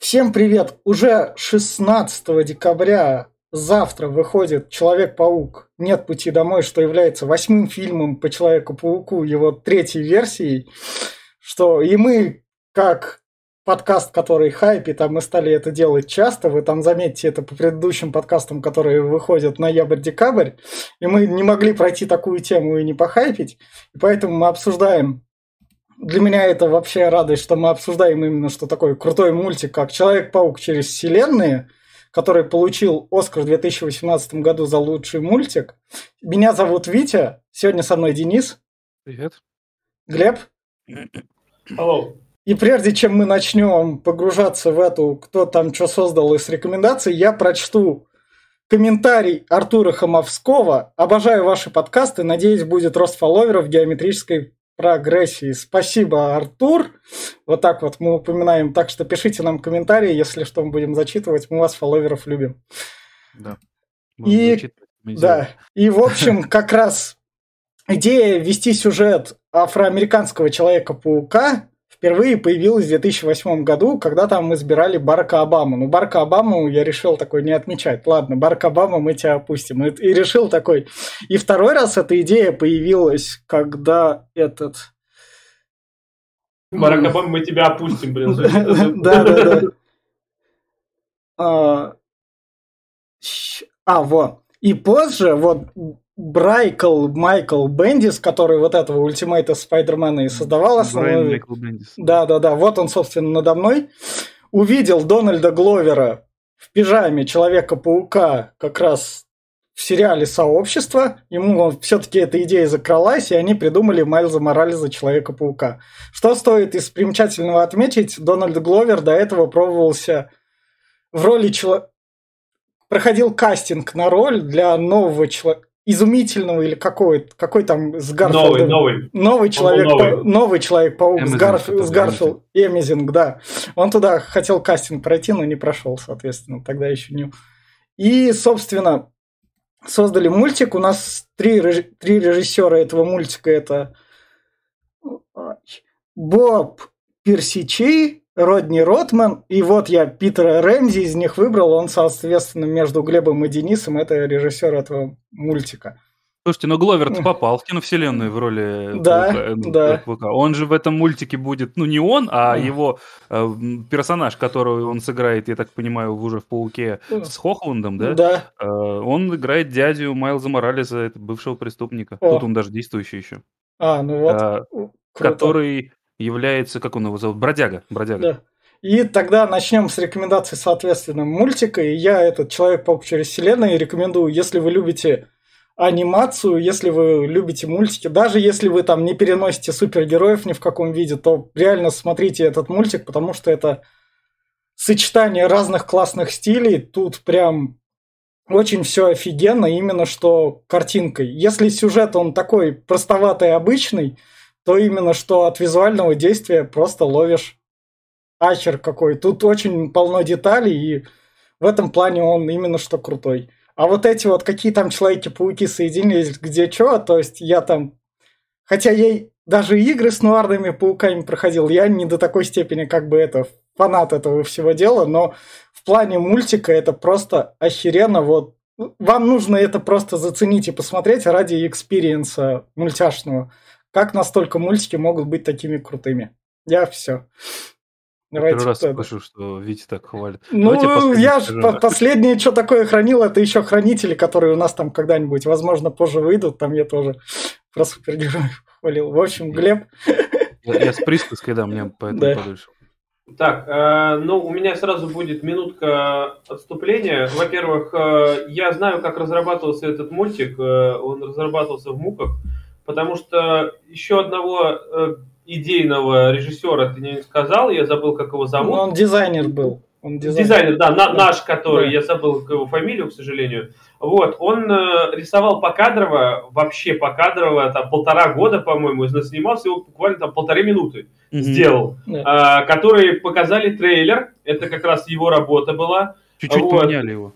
Всем привет! Уже 16 декабря завтра выходит Человек-паук Нет пути домой, что является восьмым фильмом по Человеку-пауку, его третьей версией. Что и мы, как подкаст, который хайпит, а мы стали это делать часто, вы там заметите это по предыдущим подкастам, которые выходят ноябрь-декабрь, и мы не могли пройти такую тему и не похайпить, и поэтому мы обсуждаем для меня это вообще радость, что мы обсуждаем именно что такое крутой мультик, как Человек-паук через вселенные, который получил Оскар в 2018 году за лучший мультик. Меня зовут Витя, сегодня со мной Денис. Привет. Глеб. Hello. И прежде чем мы начнем погружаться в эту, кто там что создал из рекомендаций, я прочту комментарий Артура Хамовского. Обожаю ваши подкасты, надеюсь, будет рост фолловеров в геометрической прогрессии. Спасибо, Артур. Вот так вот мы упоминаем. Так что пишите нам комментарии, если что, мы будем зачитывать. Мы вас, фолловеров, любим. Да. И, да. И, в общем, как раз идея вести сюжет афроамериканского Человека-паука впервые появилась в 2008 году, когда там избирали Барака Обаму. Ну, Барака Обаму я решил такой не отмечать. Ладно, Барак Обама мы тебя опустим. И, и решил такой. И второй раз эта идея появилась, когда этот... Барак Обама, мы тебя опустим, блин. Да, да, да. А, а, вот. И позже, вот, Брайкл Майкл Бендис, который вот этого ультимейта Спайдермена и создавал основной... Да, да, да, вот он, собственно, надо мной. Увидел Дональда Гловера в пижаме Человека-паука как раз в сериале «Сообщество». Ему все-таки эта идея закралась, и они придумали Майлза Морализа Человека-паука. Что стоит из примечательного отметить, Дональд Гловер до этого пробовался в роли человека проходил кастинг на роль для нового человека изумительного или какой, какой там с Гарфилдом. Новый, новый. Новый человек, новый. новый человек-паук с, Гарф, с Гарфилд, Эмизинг, да. Он туда хотел кастинг пройти, но не прошел, соответственно, тогда еще не... И, собственно, создали мультик. У нас три, три режиссера этого мультика. Это Боб Персичи, Родни Ротман, и вот я Питера Рэмзи из них выбрал, он, соответственно, между Глебом и Денисом, это режиссер этого мультика. Слушайте, но Гловер попал в киновселенную в роли да, паука, э, ну, да. паука. Он же в этом мультике будет, ну, не он, а mm. его э, персонаж, который он сыграет, я так понимаю, уже в «Пауке» с Хохландом, да? Да. Э, он играет дядю Майлза Моралеса, бывшего преступника. О. Тут он даже действующий еще. А, ну вот. Э, который является, как он его зовут, Бродяга. Бродяга. Да. И тогда начнем с рекомендаций, соответственно, мультика. И я этот Человек-паук через вселенную рекомендую, если вы любите анимацию, если вы любите мультики, даже если вы там не переносите супергероев ни в каком виде, то реально смотрите этот мультик, потому что это сочетание разных классных стилей. Тут прям очень все офигенно, именно что картинкой. Если сюжет он такой простоватый, обычный, то именно что от визуального действия просто ловишь ачер какой. Тут очень полно деталей, и в этом плане он именно что крутой. А вот эти вот какие там Человеки-пауки соединились, где что, то есть я там... Хотя я даже игры с нуарными пауками проходил, я не до такой степени как бы это фанат этого всего дела, но в плане мультика это просто охеренно. Вот вам нужно это просто заценить и посмотреть ради experience а мультяшного. Как настолько мультики могут быть такими крутыми? Я все. Давайте Первый раз слышу, что Витя так хвалит. Ну, я же последнее, что такое хвалил, это еще хранители, которые у нас там когда-нибудь, возможно, позже выйдут. Там я тоже про супергероев хвалил. В общем, Глеб... Я, я с присказкой, да, мне поэтому да. подольше. Так, э, ну, у меня сразу будет минутка отступления. Во-первых, э, я знаю, как разрабатывался этот мультик. Э, он разрабатывался в муках потому что еще одного э, идейного режиссера ты не сказал, я забыл, как его зовут. Ну, он дизайнер был. Он дизайнер, дизайнер да, на, наш, который, да. я забыл его фамилию, к сожалению. Вот, он э, рисовал покадрово, вообще покадрово, там полтора года, по-моему, снимался его буквально там полторы минуты mm-hmm. сделал, да. э, которые показали трейлер, это как раз его работа была. Чуть-чуть вот. поменяли его.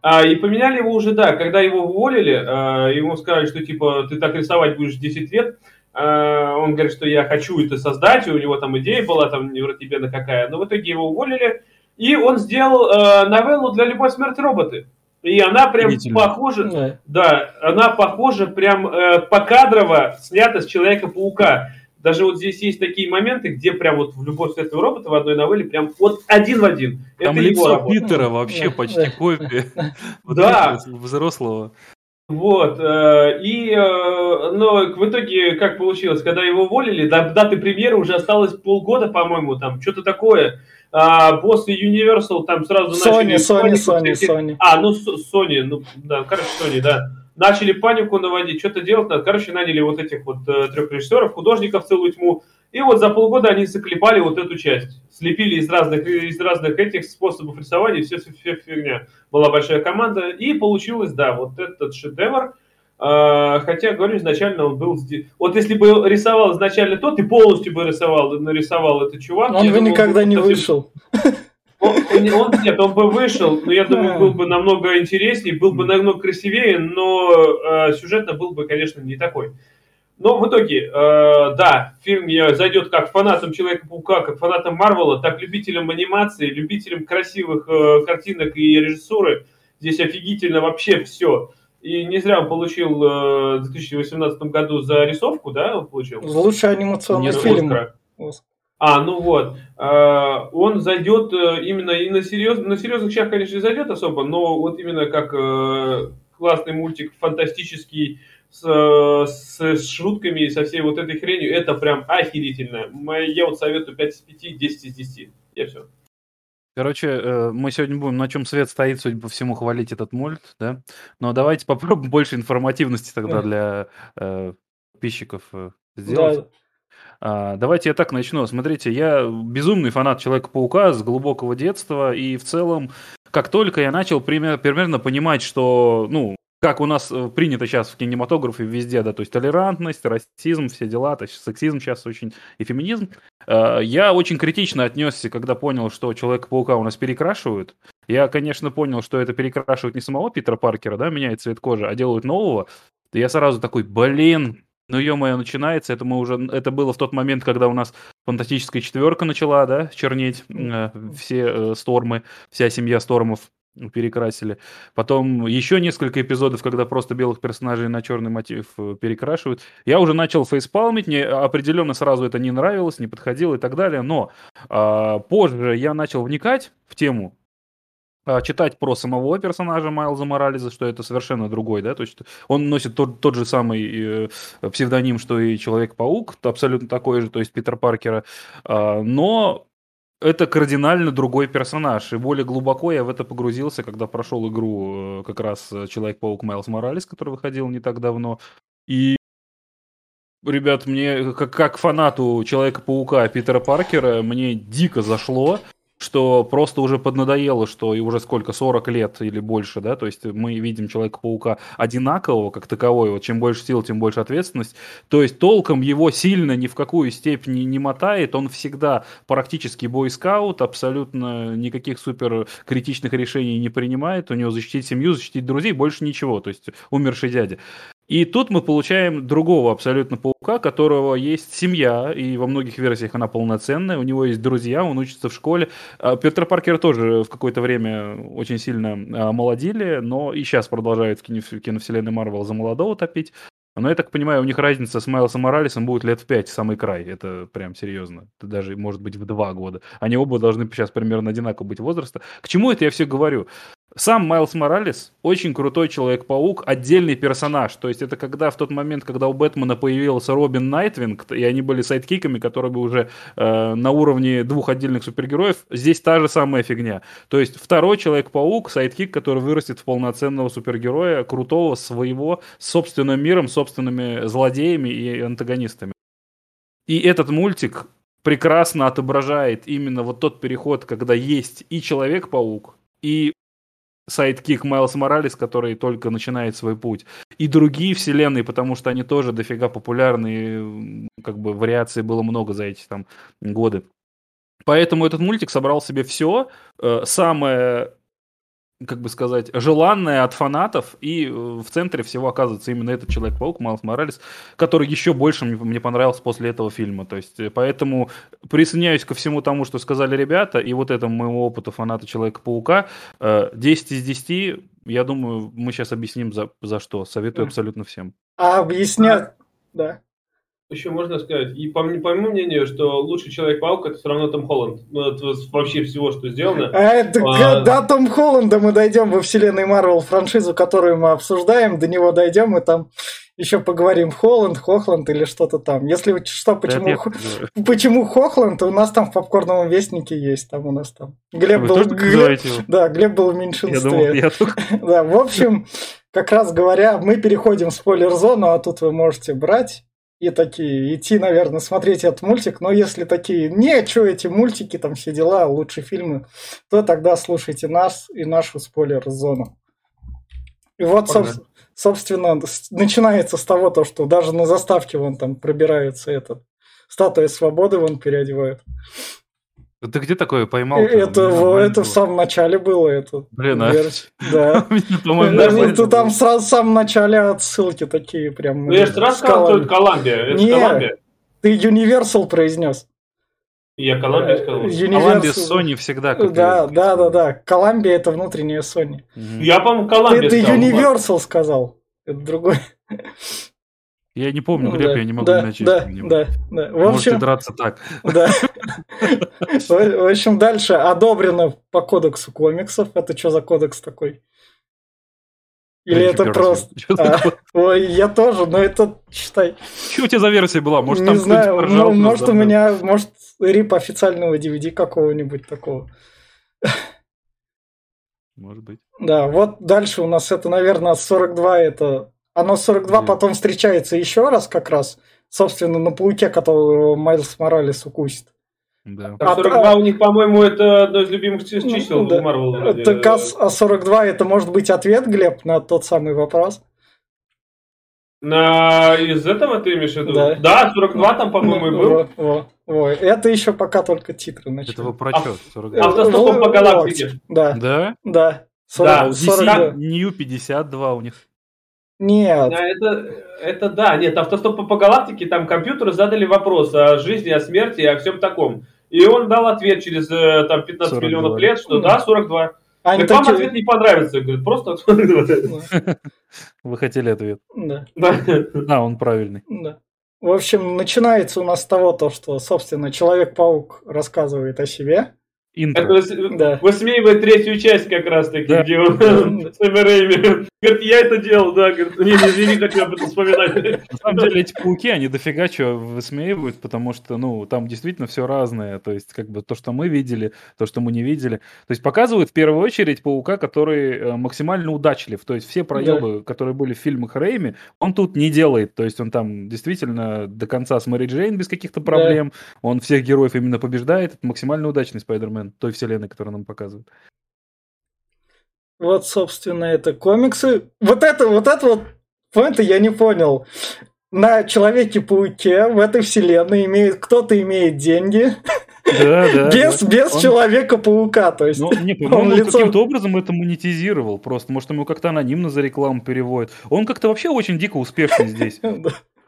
А, и поменяли его уже, да, когда его уволили, а, ему сказали, что типа ты так рисовать будешь 10 лет, а, он говорит, что я хочу это создать, и у него там идея была, там невротибена какая, но в итоге его уволили, И он сделал э, новеллу для «Любой смерти роботы». И она прям похожа, да. да, она похожа прям э, покадрово снята с Человека-паука. Даже вот здесь есть такие моменты, где прям вот в любой светлый робот в одной новелле прям вот один в один. Там Это лицо Питера вообще почти копия. Да. Взрослого. Вот, э, и, э, но в итоге как получилось, когда его уволили, до даты премьеры уже осталось полгода, по-моему, там, что-то такое, а, после Universal там сразу Sony, начали... Sony, Sony, Sony, Sony. А, ну, Sony, ну, да, короче, Sony, да. Начали панику наводить, что-то делать надо. Короче, наняли вот этих вот э, трех режиссеров, художников целую тьму. И вот за полгода они заклепали вот эту часть. Слепили из разных, из разных этих способов рисования, все, все, все фигня. Была большая команда, и получилось, да, вот этот шедевр. А, хотя, говорю, изначально он был... Вот если бы рисовал изначально то, ты полностью бы рисовал, нарисовал этот чувак. Он бы никогда не вышел. Он, он, нет, он бы вышел, но я думаю, был бы намного интереснее, был бы намного красивее, но э, сюжетно был бы, конечно, не такой. Но в итоге, э, да, фильм зайдет как фанатам Человека-паука, как фанатам Марвела, так любителям анимации, любителям красивых э, картинок и режиссуры. Здесь офигительно вообще все. И не зря он получил э, в 2018 году за рисовку, да, он получил? Лучший анимационный Нет, фильм. А, ну вот. Э, он зайдет э, именно и на, серьез, на серьезных щах, конечно, не зайдет особо, но вот именно как э, классный мультик, фантастический, с, с, с шутками и со всей вот этой хренью, это прям охерительно. Я вот советую 5 из 5, 10 из 10. Я все. Короче, мы сегодня будем на чем свет стоит, судя по всему, хвалить этот мульт, да? Но давайте попробуем больше информативности тогда для э, подписчиков сделать. Да. А, давайте я так начну. Смотрите, я безумный фанат Человека-паука с глубокого детства, и в целом, как только я начал пример, примерно понимать, что, ну, как у нас э, принято сейчас в кинематографе везде, да, то есть толерантность, расизм, все дела, то есть сексизм сейчас очень и феминизм. Э, я очень критично отнесся, когда понял, что Человека-паука у нас перекрашивают. Я, конечно, понял, что это перекрашивают не самого Питера Паркера, да, меняет цвет кожи, а делают нового. Я сразу такой, блин, ну, ё-моё, начинается. Это мы уже... Это было в тот момент, когда у нас фантастическая четверка начала, да, чернеть э, все э, стормы, вся семья стормов перекрасили. Потом еще несколько эпизодов, когда просто белых персонажей на черный мотив э, перекрашивают. Я уже начал фейспалмить, мне определенно сразу это не нравилось, не подходило и так далее, но а, позже я начал вникать в тему, читать про самого персонажа Майлза Морализа, что это совершенно другой, да, то есть он носит тот, тот же самый э, псевдоним, что и Человек-паук, абсолютно такой же, то есть Питер Паркера, э, но это кардинально другой персонаж. И более глубоко я в это погрузился, когда прошел игру э, как раз э, Человек-паук Майлз Моралес, который выходил не так давно. И Ребят, мне как, как фанату Человека-паука Питера Паркера, мне дико зашло что просто уже поднадоело, что и уже сколько, 40 лет или больше, да, то есть мы видим Человека-паука одинакового, как таковой, вот чем больше сил, тем больше ответственность, то есть толком его сильно ни в какую степень не, мотает, он всегда практически бойскаут, абсолютно никаких супер критичных решений не принимает, у него защитить семью, защитить друзей, больше ничего, то есть умерший дядя. И тут мы получаем другого абсолютно паука, которого есть семья, и во многих версиях она полноценная, у него есть друзья, он учится в школе. А Петра Паркера тоже в какое-то время очень сильно а, молодили, но и сейчас продолжают в киновселенной Марвел за молодого топить. Но я так понимаю, у них разница с Майлсом Моралесом будет лет в пять, самый край. Это прям серьезно. Это даже может быть в два года. Они оба должны сейчас примерно одинаково быть возраста. К чему это я все говорю? Сам Майлз Моралес очень крутой Человек-паук, отдельный персонаж. То есть это когда в тот момент, когда у Бэтмена появился Робин Найтвинг, и они были sidekick ами, которые бы уже э, на уровне двух отдельных супергероев, здесь та же самая фигня. То есть второй Человек-паук, sidekick, который вырастет в полноценного супергероя, крутого, своего, с собственным миром, собственными злодеями и антагонистами. И этот мультик прекрасно отображает именно вот тот переход, когда есть и Человек-паук, и sidekick Майлз Моралес, который только начинает свой путь. И другие вселенные, потому что они тоже дофига популярны, как бы вариаций было много за эти там годы. Поэтому этот мультик собрал себе все. Э, самое как бы сказать, желанное от фанатов, и э, в центре всего оказывается именно этот Человек-паук, Майлз Моралес, который еще больше мне, понравился после этого фильма. То есть, э, поэтому присоединяюсь ко всему тому, что сказали ребята, и вот этому моему опыту фаната Человека-паука. 10 из 10, я думаю, мы сейчас объясним за, за что. Советую абсолютно всем. А объяснять, да еще можно сказать, и по, по моему мнению, что лучший Человек-паук это все равно Том Холланд. Ну, это вообще всего, что сделано. А это, а, до Том Холланда мы дойдем во вселенной Марвел франшизу, которую мы обсуждаем, до него дойдем, и там еще поговорим Холланд, Хохланд или что-то там. Если что, почему, да, нет, почему Хохланд, у нас там в попкорновом вестнике есть, там у нас там. Глеб Вы был, Глеб, да, Глеб был в меньшинстве. Я думал, я только... Да, в общем, как раз говоря, мы переходим в спойлер-зону, а тут вы можете брать и такие идти, наверное, смотреть этот мультик. Но если такие, не, что эти мультики, там все дела, лучшие фильмы, то тогда слушайте нас и нашу спойлер-зону. И вот, соб- собственно, начинается с того, то, что даже на заставке вон там пробирается этот статуя свободы, вон переодевают. Ты где такое поймал? Это, в, это в самом начале было. Это, Блин, а? Да. Ты там сразу в самом начале отсылки такие прям. Ну я же раз сказал, что это Колумбия. Это Колумбия. Ты Universal произнес. Я Колумбия сказал. Колумбия Sony всегда. Да, да, да, да. Колумбия это внутренняя Sony. Я, по-моему, Колумбия Ты Universal сказал. Это другой. Я не помню, Глеб, да, я не могу да, начать. Да, да, да. В общем, Можете драться так. Да. В общем, дальше одобрено по кодексу комиксов. Это что за кодекс такой? Или это просто... А, ой, я тоже, но это, считай... Что у тебя за версия была? Может, не знаю, ну, может, у меня, может, рип официального DVD какого-нибудь такого. Может быть. Да, вот дальше у нас это, наверное, 42, это оно 42 Где? потом встречается еще раз как раз, собственно, на пауке, которого Майлз Моралес укусит. Да. А 42 а, у них, по-моему, это одно из любимых чисел да. Марвел. Так а, а 42 это может быть ответ, Глеб, на тот самый вопрос? На... Из этого ты имеешь в виду? Да, да 42 там, по-моему, и был. Во, во, Это еще пока только титры начали. Это вы про что? 42. Автостопом по галактике. Да. Да? Да. 40, да, 40, New 52 у них. Нет. Это, это да, нет, автостоп по галактике, там компьютеры задали вопрос о жизни, о смерти, о всем таком. И он дал ответ через э, там, 15 42. миллионов лет, что да, 42. А так вам ответ не понравится, говорит, просто... Вы хотели ответ? Да. А, он правильный. Да. В общем, начинается у нас с того, то, что, собственно, Человек-паук рассказывает о себе. Интро. Это да. высмеивает третью часть как раз таки, да. где он с Рэйми. Говорит, я это делал, да. Говорит, не, не, не хочу об этом вспоминать. На самом деле эти пауки, они дофига чего высмеивают, потому что, ну, там действительно все разное. То есть, как бы то, что мы видели, то, что мы не видели. То есть показывают в первую очередь паука, который э, максимально удачлив. То есть все проебы, да. которые были в фильмах Рэйми, он тут не делает. То есть он там действительно до конца с Мэри Джейн без каких-то проблем. Да. Он всех героев именно побеждает. Это максимально удачный Спайдермен. Бэтмен той вселенной, которую нам показывают. Вот, собственно, это комиксы. Вот это, вот это вот, поинта я не понял. На Человеке-пауке в этой вселенной имеет, кто-то имеет деньги, да, да, без, да. без он... Человека-паука, то есть. Ну, не, он лицо... каким-то образом это монетизировал просто. Может, ему как-то анонимно за рекламу переводят. Он как-то вообще очень дико успешный здесь.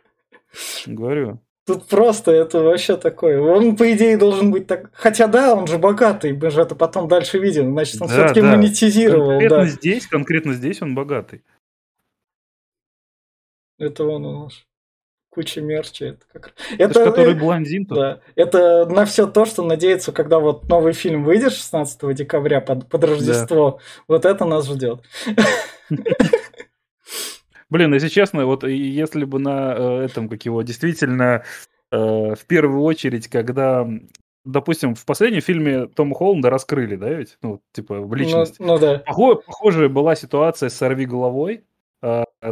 Говорю. Тут просто это вообще такое. Он, по идее, должен быть так. Хотя да, он же богатый, мы же это потом дальше видим. Значит, он да, все-таки да. монетизировал. Конкретно да. здесь, конкретно здесь он богатый. Это он у нас. Куча мерча. Это, как... это, это который блондин -то. Да. Это на все то, что надеется, когда вот новый фильм выйдет 16 декабря под, под Рождество. Да. Вот это нас ждет. Блин, если честно, вот если бы на э, этом, как его, действительно, э, в первую очередь, когда допустим, в последнем фильме Тома Холланда раскрыли, да, ведь? Ну, типа, в личности. Ну, ну да. Похоже, похожая была ситуация с «Сорви головой»,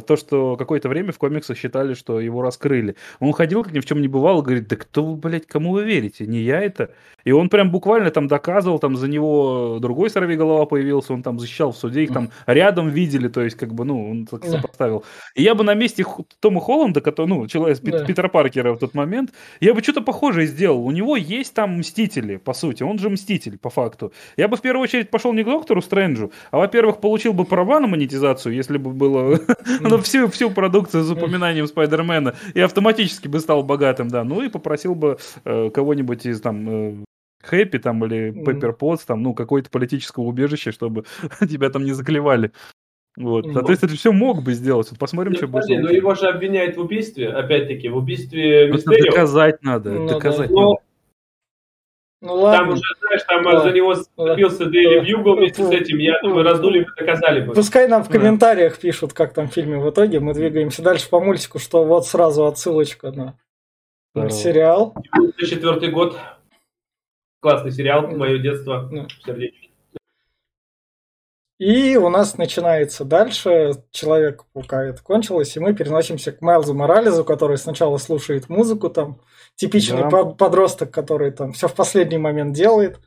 то, что какое-то время в комиксах считали, что его раскрыли. Он ходил, как ни в чем не бывало, говорит, да кто вы, блядь, кому вы верите? Не я это. И он прям буквально там доказывал, там за него другой сорвиголова появился, он там защищал в суде, их там рядом видели, то есть как бы, ну, он так сопоставил. И я бы на месте Тома Холланда, который, ну, человек, да. Питера Паркера в тот момент, я бы что-то похожее сделал. У него есть там Мстители, по сути, он же Мститель, по факту. Я бы в первую очередь пошел не к Доктору Стрэнджу, а, во-первых, получил бы права на монетизацию, если бы было ну, всю, всю продукцию с упоминанием Спайдермена, и автоматически бы стал богатым, да. Ну и попросил бы э, кого-нибудь из там э, Хэппи там или Пеппер Потс, там, ну, какое-то политическое убежище, чтобы тебя там не заклевали. Вот. Ну, Соответственно, все мог бы сделать. Вот посмотрим, ну, что будет. Но его же обвиняют в убийстве, опять-таки, в убийстве Мистерио. доказать надо, ну, доказать да. надо. Ну ладно. Там уже, знаешь, там ладно. за него зацепился Дейли Бьюгл вместе с этим, я думаю, раздули бы, доказали бы. Пускай нам в комментариях пишут, как там в фильме в итоге, мы двигаемся дальше по мультику, что вот сразу отсылочка на Здорово. сериал. 2004 год. Классный сериал, мое детство, сердечко. И у нас начинается дальше, Человек-паука это кончилось, и мы переносимся к Майлзу Морализу, который сначала слушает музыку, там, типичный да. подросток, который там все в последний момент делает.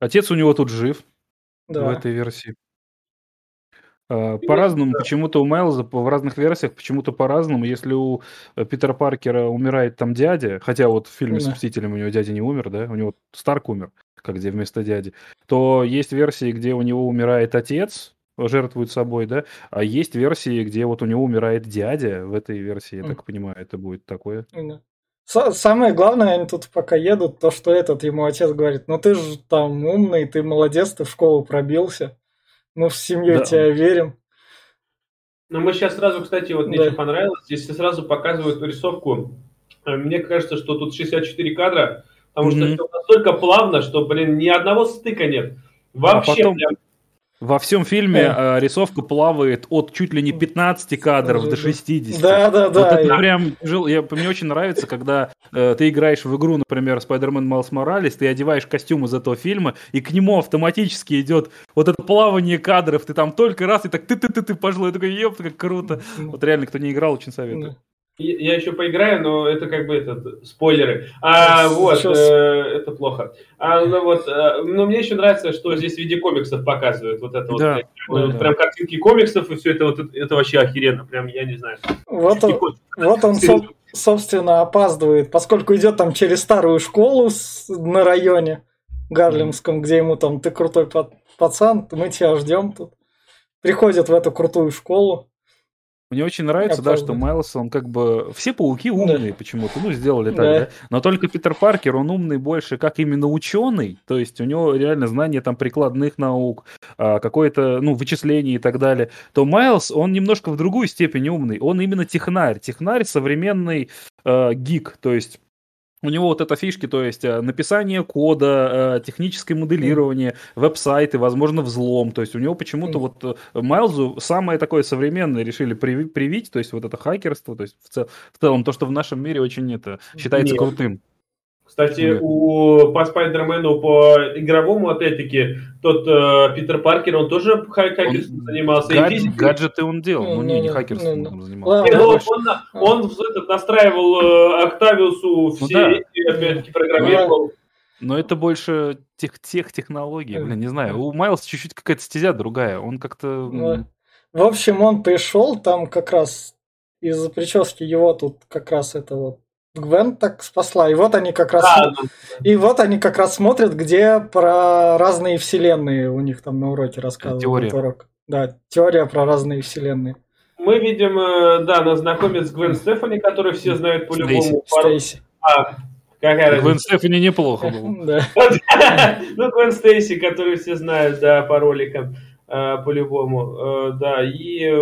Отец у него тут жив да. в этой версии. А, по-разному, почему-то у Майлза в разных версиях, почему-то по-разному. Если у э, Питера Паркера умирает там дядя, хотя вот в фильме да. с Мстителем у него дядя не умер, да, у него Старк умер, как где вместо дяди, то есть версии, где у него умирает отец, жертвует собой, да, а есть версии, где вот у него умирает дядя, в этой версии, я mm. так понимаю, это будет такое. Да. Самое главное, они тут пока едут, то, что этот ему отец говорит, ну ты же там умный, ты молодец, ты в школу пробился. Мы в семью да. тебя верим. Ну, мы сейчас сразу, кстати, вот мне да. что понравилось, здесь сразу показывают рисовку. Э, мне кажется, что тут 64 кадра, потому mm-hmm. что все настолько плавно, что, блин, ни одного стыка нет. Вообще, а потом... прям во всем фильме э, рисовка плавает от чуть ли не 15 кадров до 60. Да, да, да. Вот это прям я, мне очень нравится, когда э, ты играешь в игру, например, Spider-Man Miles Morales, ты одеваешь костюм из этого фильма, и к нему автоматически идет вот это плавание кадров, ты там только раз, и так ты-ты-ты-ты пошло, я такой, ёпта, как круто. Вот реально, кто не играл, очень советую. Я еще поиграю, но это как бы этот спойлеры. А вот э, это плохо. А, ну вот, э, но мне еще нравится, что здесь в виде комиксов показывают вот это да, вот, да, прям да. картинки комиксов и все это вот это вообще охеренно, прям я не знаю. Вот он, вот он собственно опаздывает, поскольку идет там через старую школу на районе Гарлемском, где ему там ты крутой пацан, мы тебя ждем тут. Приходит в эту крутую школу. Мне очень нравится, да, что Майлз, он как бы... Все пауки умные да. почему-то, ну, сделали так, да. да. Но только Питер Паркер, он умный больше как именно ученый, то есть у него реально знание там прикладных наук, а, какое-то, ну, вычисление и так далее. То Майлз, он немножко в другую степень умный, он именно технарь. Технарь современный э, гик, то есть у него вот это фишки, то есть э, написание кода, э, техническое моделирование, веб-сайты, возможно, взлом. То есть у него почему-то вот э, Майлзу самое такое современное решили привить, то есть вот это хакерство, то есть в, цел, в целом то, что в нашем мире очень это считается Нет. крутым. Кстати, да. у, по Спайдермену, по игровому, опять-таки, тот э, Питер Паркер, он тоже хакерством занимался. Гад, и гаджеты он делал, ну, не, не хакерством ну, он занимался. Нет, ну, он, он, он этот, настраивал э, Octavius все ну, да. эти, опять-таки, программировал. Но это больше тех, тех технологий, блин, не знаю. У Майлса чуть-чуть какая-то стезя другая. Он как-то... Ну, в общем, он пришел, там как раз из-за прически его тут как раз это вот Гвен так спасла. И вот они как раз да, и вот они как раз смотрят, где про разные вселенные у них там на уроке рассказывают. Теория. Урок. Да, теория про разные вселенные. Мы видим, э, да, нас знакомит с Гвен Стефани, который все знают по-любому. Стейси. А, какая Гвен Стефани неплохо было. Ну, Гвен Стейси, которую все знают, да, по роликам. Э, по-любому, э, да, и э,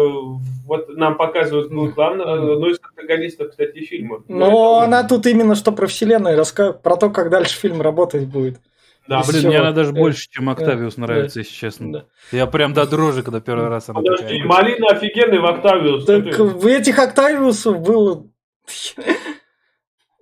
вот нам показывают, ну, главное, одну из антагонистов, кстати, фильма. Но ну, она тут именно что про вселенную, рассказывает, про то, как дальше фильм работать будет. Да, блин, все. мне она даже больше, чем Октавиус нравится, если честно. Да. Я прям до дрожи, когда первый раз она Подожди, такая. Малина офигенный в Октавиус. Так в этих Октавиусов было...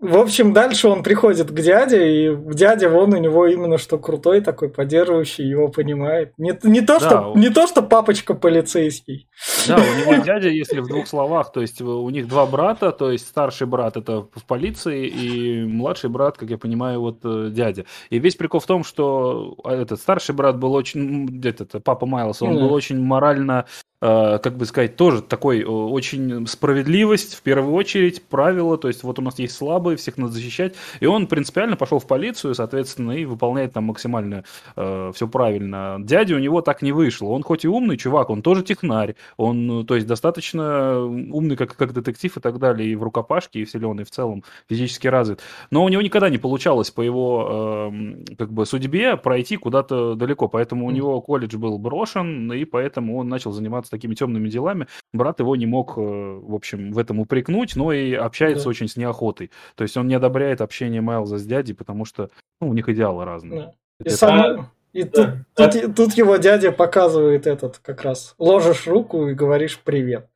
В общем, дальше он приходит к дяде, и дядя вон у него именно что крутой такой, поддерживающий, его понимает. Не, не, то, да, что, он... не то, что папочка полицейский. Да, у него дядя, если в двух словах, то есть у них два брата, то есть старший брат это в полиции, и младший брат, как я понимаю, вот э, дядя. И весь прикол в том, что а, этот старший брат был очень, этот папа Майлса, он был очень морально Э, как бы сказать, тоже такой э, очень справедливость, в первую очередь, правило, то есть вот у нас есть слабые, всех надо защищать, и он принципиально пошел в полицию, соответственно, и выполняет там максимально э, все правильно. Дядя у него так не вышло, он хоть и умный чувак, он тоже технарь, он, ну, то есть достаточно умный как, как детектив и так далее, и в рукопашке, и в силен, в целом физически развит, но у него никогда не получалось по его э, как бы судьбе пройти куда-то далеко, поэтому у него колледж был брошен, и поэтому он начал заниматься такими темными делами, брат его не мог, э, в общем, в этом упрекнуть, но и общается да. очень с неохотой. То есть он не одобряет общение Майлза с дядей, потому что ну, у них идеалы разные. Да. И, Это... сам... и да. тут, тут, тут его дядя показывает этот как раз. Ложишь руку и говоришь привет.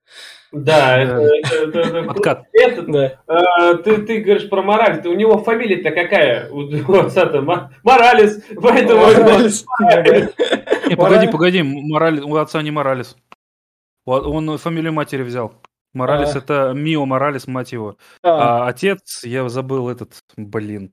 Да, это, это, это, Откат. это да. а, ты, ты говоришь про мораль, ты, у него фамилия-то какая? У, отца-то Моралес, поэтому... Моралес. Не, погоди, погоди, у отца не Моралес. Он фамилию матери взял. Моралес а. это Мио Моралес, мать его. А. а отец, я забыл этот, блин.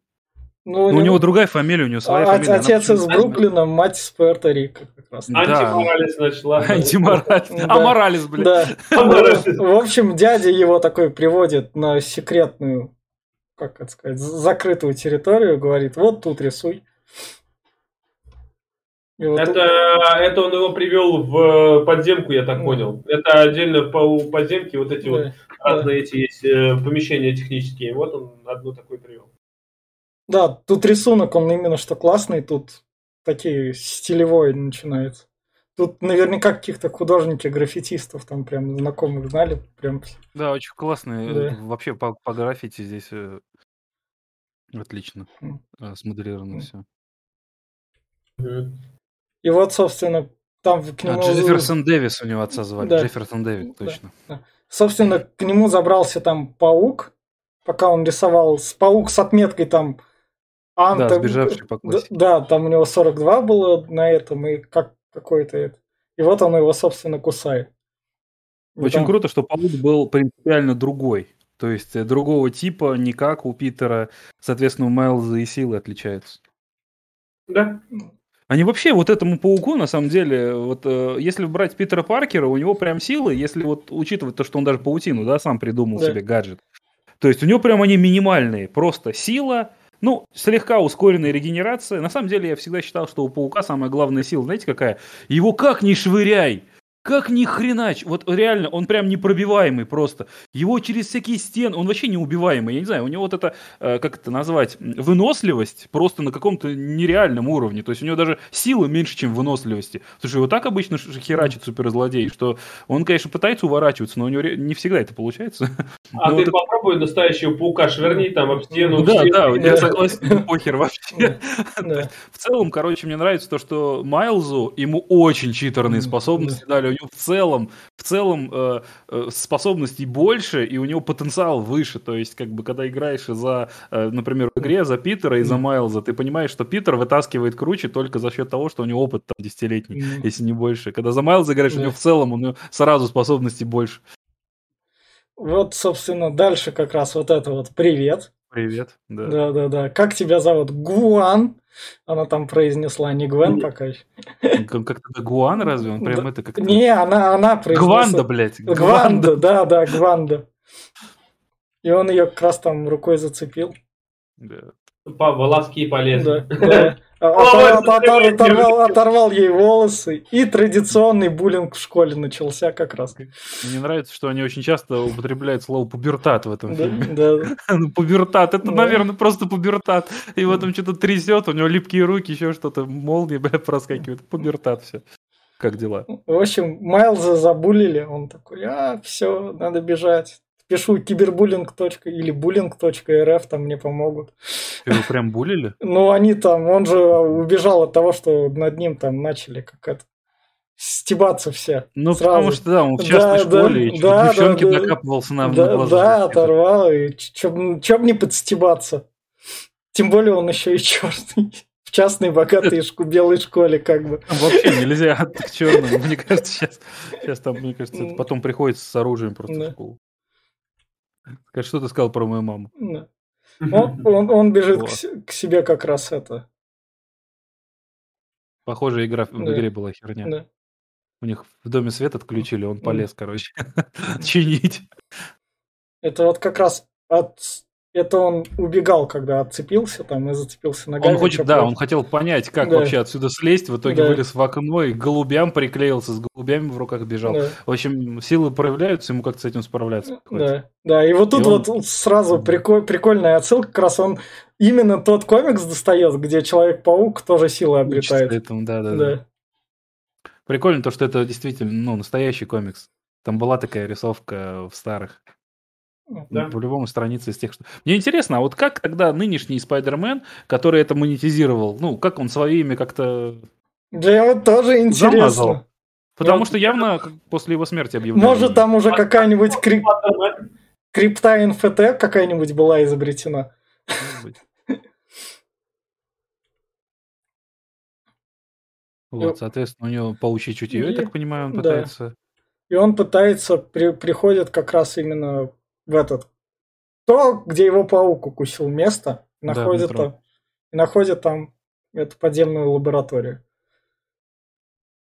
Ну, ну, у него другая фамилия, у него своя а, фамилия. Отец из Бруклина, мать из Пуэрто-Рико. Да. Антиморалес начала. Антиморалес. А Моралес, блин. Да. В общем, дядя его такой приводит на секретную, как это сказать, закрытую территорию, говорит, вот тут рисуй. Вот это, это он его привел в подземку, я так понял. Это отдельно по подземке вот эти да, вот разные да. эти есть э, помещения технические. Вот он одну такой привел. Да, тут рисунок, он именно что классный, тут такие стилевой начинается. Тут наверняка каких-то художников, граффитистов там прям знакомых знали. Прям... Да, очень классные. Да. Вообще по, по граффити здесь э, отлично mm. смоделировано mm. все. И вот, собственно, там к нему... А, Джефферсон Дэвис у него отца звали. Да. Джефферсон Дэвис, точно. Да, да. Собственно, к нему забрался там паук, пока он рисовал. С паук с отметкой там... Анта... Да, сбежавший по классике. Да, да, там у него 42 было на этом, и как какой-то это. И вот он его, собственно, кусает. И Очень там... круто, что паук был принципиально другой. То есть э, другого типа, не как у Питера. Соответственно, у Майлза и силы отличаются. Да. Они вообще вот этому пауку, на самом деле, вот э, если брать Питера Паркера, у него прям силы, если вот учитывать то, что он даже паутину, да, сам придумал да. себе гаджет. То есть у него прям они минимальные, просто сила, ну, слегка ускоренная регенерация. На самом деле я всегда считал, что у паука самая главная сила, знаете какая? Его как ни швыряй, как ни хренач, вот реально, он прям непробиваемый просто. Его через всякие стены, он вообще неубиваемый. Я не знаю, у него вот это, э, как это назвать, выносливость просто на каком-то нереальном уровне. То есть у него даже силы меньше, чем выносливости. Слушай, его так обычно херачит суперзлодей, что он, конечно, пытается уворачиваться, но у него не всегда это получается. А но ты вот попробуй настоящего паука швырни там об стену. Да, да, я согласен, похер вообще. В целом, короче, мне нравится то, что Майлзу, ему очень читерные способности дали него в целом, в целом э, э, способностей больше, и у него потенциал выше. То есть, как бы, когда играешь за, э, например, в игре за Питера и за Майлза, ты понимаешь, что Питер вытаскивает круче только за счет того, что у него опыт там десятилетний, mm. если не больше. Когда за Майлза играешь, yeah. у него в целом у него сразу способностей больше. Вот, собственно, дальше как раз вот это вот привет. Привет, да. Да, да, да. Как тебя зовут? Гуан. Она там произнесла, не Гвен пока еще. Как-то Гуан разве? Он прям это как-то... Не, она, она произнесла... Гванда, блядь. Гванда, да, да, Гванда. И он ее как раз там рукой зацепил. Да. По волоски полезли. Да, да. Оторвал, оторвал ей волосы. И традиционный буллинг в школе начался как раз. Мне нравится, что они очень часто употребляют слово пубертат в этом фильме. Да. Ну, пубертат, это, наверное, просто пубертат. И вот он что-то трясет, у него липкие руки, еще что-то, молнии, бля, проскакивает. Пубертат все. Как дела? В общем, Майлза забулили, он такой, а, все, надо бежать пишу кибербуллинг. или буллинг.рф, там мне помогут. Его прям булили? Ну, они там, он же убежал от того, что над ним там начали как это стебаться все. Ну, сразу. потому что, да, он в частной да, школе, да, и да, девчонки да, докапывался на, да, на глаза. Да, оторвал, и бы не подстебаться. Тем более он еще и черный. В частной богатой белой школе, как бы. Вообще нельзя от черным. Мне кажется, сейчас, сейчас там, мне кажется, это потом приходится с оружием просто да. в школу. Что ты сказал про мою маму? Да. Он, он, он бежит к, к себе как раз это. Похоже, игра в игре была херня. Да. У них в доме свет отключили, он полез, короче, чинить. Это вот как раз от это он убегал, когда отцепился там и зацепился ногами. Он хочет, да, он хотел понять, как да. вообще отсюда слезть. В итоге да. вылез в окно и голубям приклеился, с голубями в руках бежал. Да. В общем, силы проявляются, ему как-то с этим справляться. Да, да. И вот тут и он... вот сразу приколь, прикольная отсылка, как раз он именно тот комикс достает, где Человек-паук тоже силы обретает. Этому, да, да, да, да. Прикольно то, что это действительно ну, настоящий комикс. Там была такая рисовка в старых. Да. По-любому страница из тех, что... Мне интересно, а вот как тогда нынешний Спайдермен, который это монетизировал, ну, как он свое имя как-то... Да, вот тоже интересно. Замазал. Потому вот. что явно после его смерти объявляли. Может, там уже какая-нибудь крип... крипта НФТ какая-нибудь была изобретена. Вот, соответственно, у него паучье чутье, я так понимаю, он пытается... И он пытается, при, приходит как раз именно в этот то, где его паук укусил место, находит, да, там, находит там эту подземную лабораторию.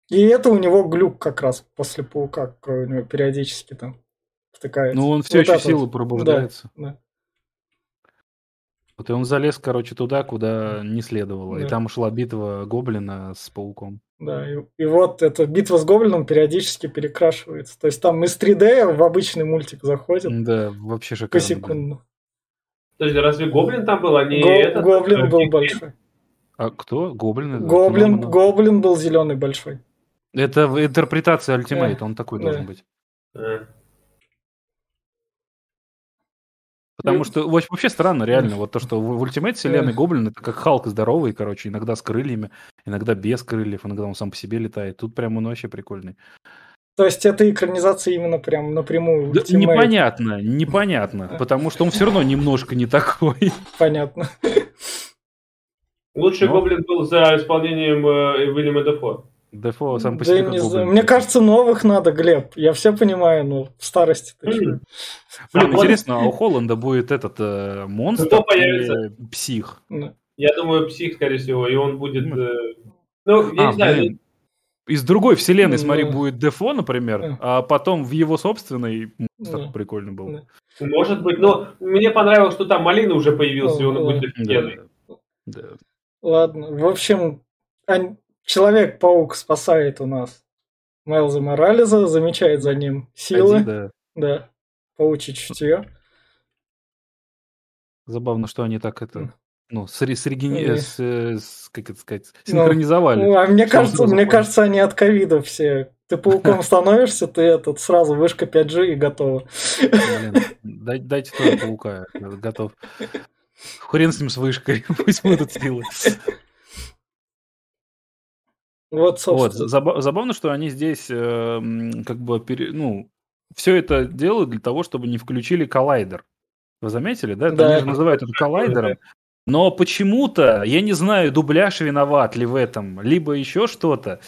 И это у него глюк как раз после паука, у него периодически там втыкается. Ну, он все вот еще силы пробуждается. Да, да. Вот и он залез, короче, туда, куда не следовало. Да. И там шла битва гоблина с пауком. Да, и, и вот эта битва с гоблином периодически перекрашивается. То есть там из 3D в обычный мультик заходит. Да, вообще шикарно. Посекундно. То есть разве гоблин там был, а не Го- этот? Гоблин был большой. А кто? Гоблин? Гоблин, гоблин был зеленый большой. Это интерпретация Ultimate, он такой да. должен быть. А. Потому что вообще странно, реально, вот то, что в Ultimate вселенной Гоблин это как Халк здоровый, короче, иногда с крыльями, иногда без крыльев, иногда он сам по себе летает. Тут прям он вообще прикольный. То есть это экранизация именно прям напрямую да, Непонятно, непонятно, потому что он все равно немножко не такой. Понятно. Лучший Но... гоблин был за исполнением э, Уильяма Дефо. Дефо сам по себе да, не знаю. Мне кажется, новых надо, Глеб. Я все понимаю, но в старости ты mm. Блин, интересно, а у Холланда будет этот э, монстр Кто появится? псих? Я думаю, псих, скорее всего, и он будет... Э... Ну, я а, не знаю. Блин. Из другой вселенной, смотри, будет Дефо, например, а потом в его собственной монстр прикольно был. Может быть, но мне понравилось, что там Малина уже появился, и он будет офигенный. Да. Ладно, в общем, Человек-паук спасает у нас Майлза Морализа, замечает за ним силы. Один, да. Да. Паучье чутье. Забавно, что они так это ну, с, с, регени... с, с, как это сказать, ну, синхронизовали. Ну, а мне кажется, мне кажется, они от ковида все. Ты пауком становишься, ты этот сразу вышка 5G и готово. Блин, дайте тоже паука, готов. Хрен с ним с вышкой, пусть будут силы. Вот, вот забавно, что они здесь э, как бы, пере, ну, все это делают для того, чтобы не включили коллайдер. Вы заметили, да? да. Они же называют это коллайдером. Но почему-то, я не знаю, дубляж виноват ли в этом, либо еще что-то.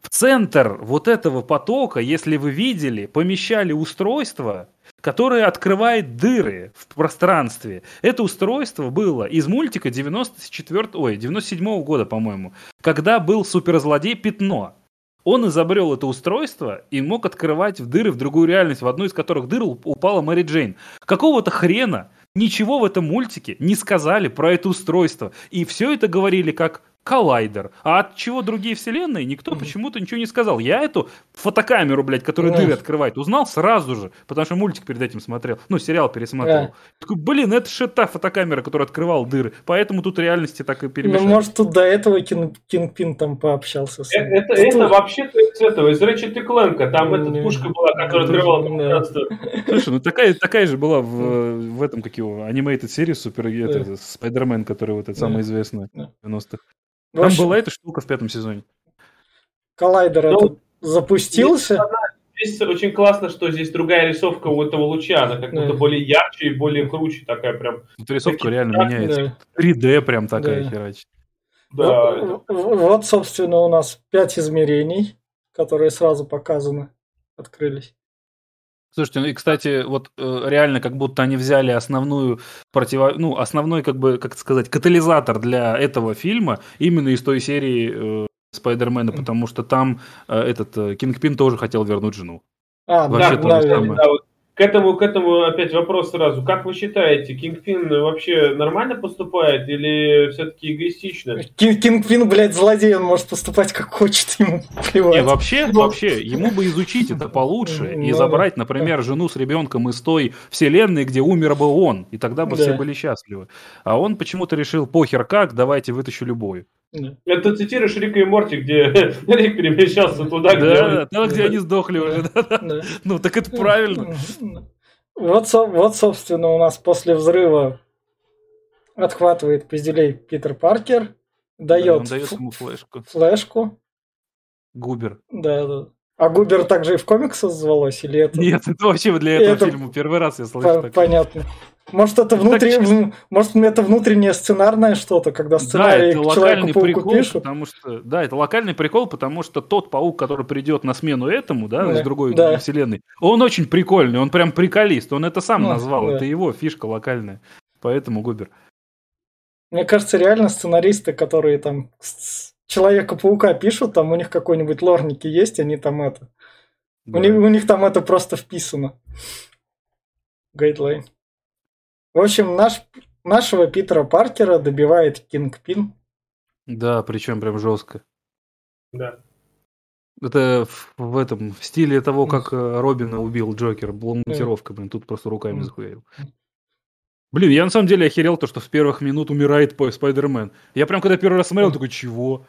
В центр вот этого потока, если вы видели, помещали устройство, которое открывает дыры в пространстве. Это устройство было из мультика 94, ой, 97 -го года, по-моему, когда был суперзлодей Пятно. Он изобрел это устройство и мог открывать в дыры в другую реальность, в одну из которых дыр упала Мэри Джейн. Какого-то хрена ничего в этом мультике не сказали про это устройство. И все это говорили как коллайдер. А от чего другие вселенные, никто почему-то ничего не сказал. Я эту фотокамеру, блядь, которая дыры открывает, узнал сразу же, потому что мультик перед этим смотрел, ну, сериал пересмотрел. Такой, блин, это же та фотокамера, которая открывала дыры, поэтому тут реальности так и перемешались. Ну, может, тут до этого Кинг, Кингпин там пообщался с ним. Это, это, это вообще из этого, из Рэчет Кленка, там эта пушка была, которая открывала пространство. Слушай, ну такая, такая же была в, в этом, как его, анимейted серии Супер, это, Спайдермен, который вот этот самый известный в 90-х. Там общем, была эта штука в пятом сезоне. коллайдер ну, этот запустился. Здесь очень классно, что здесь другая рисовка у этого луча, она как да. будто более ярче и более круче такая прям. Тут рисовка такие, реально меняется. Да. 3D прям такая да. херачит. Да. Вот, вот, собственно, у нас пять измерений, которые сразу показаны, открылись. Слушайте, ну и, кстати, вот э, реально как будто они взяли основную противо... ну, основной, как бы, как сказать, катализатор для этого фильма именно из той серии э, Спайдермена, потому что там э, этот э, Кингпин тоже хотел вернуть жену. А, Вообще да, да, да, да, вот этому, к этому опять вопрос сразу. Как вы считаете, Кингпин вообще нормально поступает или все-таки эгоистично? Кингпин, блядь, злодей, он может поступать как хочет, ему плевать. Не, вообще, вообще, ему бы изучить это получше и ну забрать, например, жену с ребенком из той вселенной, где умер бы он, и тогда бы все были счастливы. А он почему-то решил, похер как, давайте вытащу любую. Это цитируешь Рика и Морти, где Рик перемещался туда, где... Да, там, где они сдохли уже. Ну, так это правильно. Вот, вот, собственно, у нас после взрыва отхватывает пизделей Питер Паркер, дает, дает ему флешку. флешку. Губер. Да, да. А Губер также и в комиксах звалось, или это? Нет, это вообще для этого это... фильма первый раз я слышу. По- понятно. Может, это, внутри... так... Может, это внутреннее сценарное что-то, когда сценарий да, это локальный прикол, пишут. Потому что, да, это локальный прикол, потому что тот паук, который придет на смену этому, да, да. из другой да. вселенной, он очень прикольный, он прям приколист, он это сам ну, назвал, да. это его фишка локальная. Поэтому Губер. Мне кажется, реально сценаристы, которые там Человека-паука пишут, там у них какой-нибудь лорники есть, они там это... Да. У, них, у них там это просто вписано. Гайдлайн. В общем, наш, нашего Питера Паркера добивает Кингпин. Да, причем прям жестко. Да. Это в, в этом в стиле того, как э, Робина убил Джокер, монтировка, блин, тут просто руками захуярил. Блин, я на самом деле охерел то, что в первых минут умирает Спайдермен. Я прям когда первый раз смотрел, такой, чего?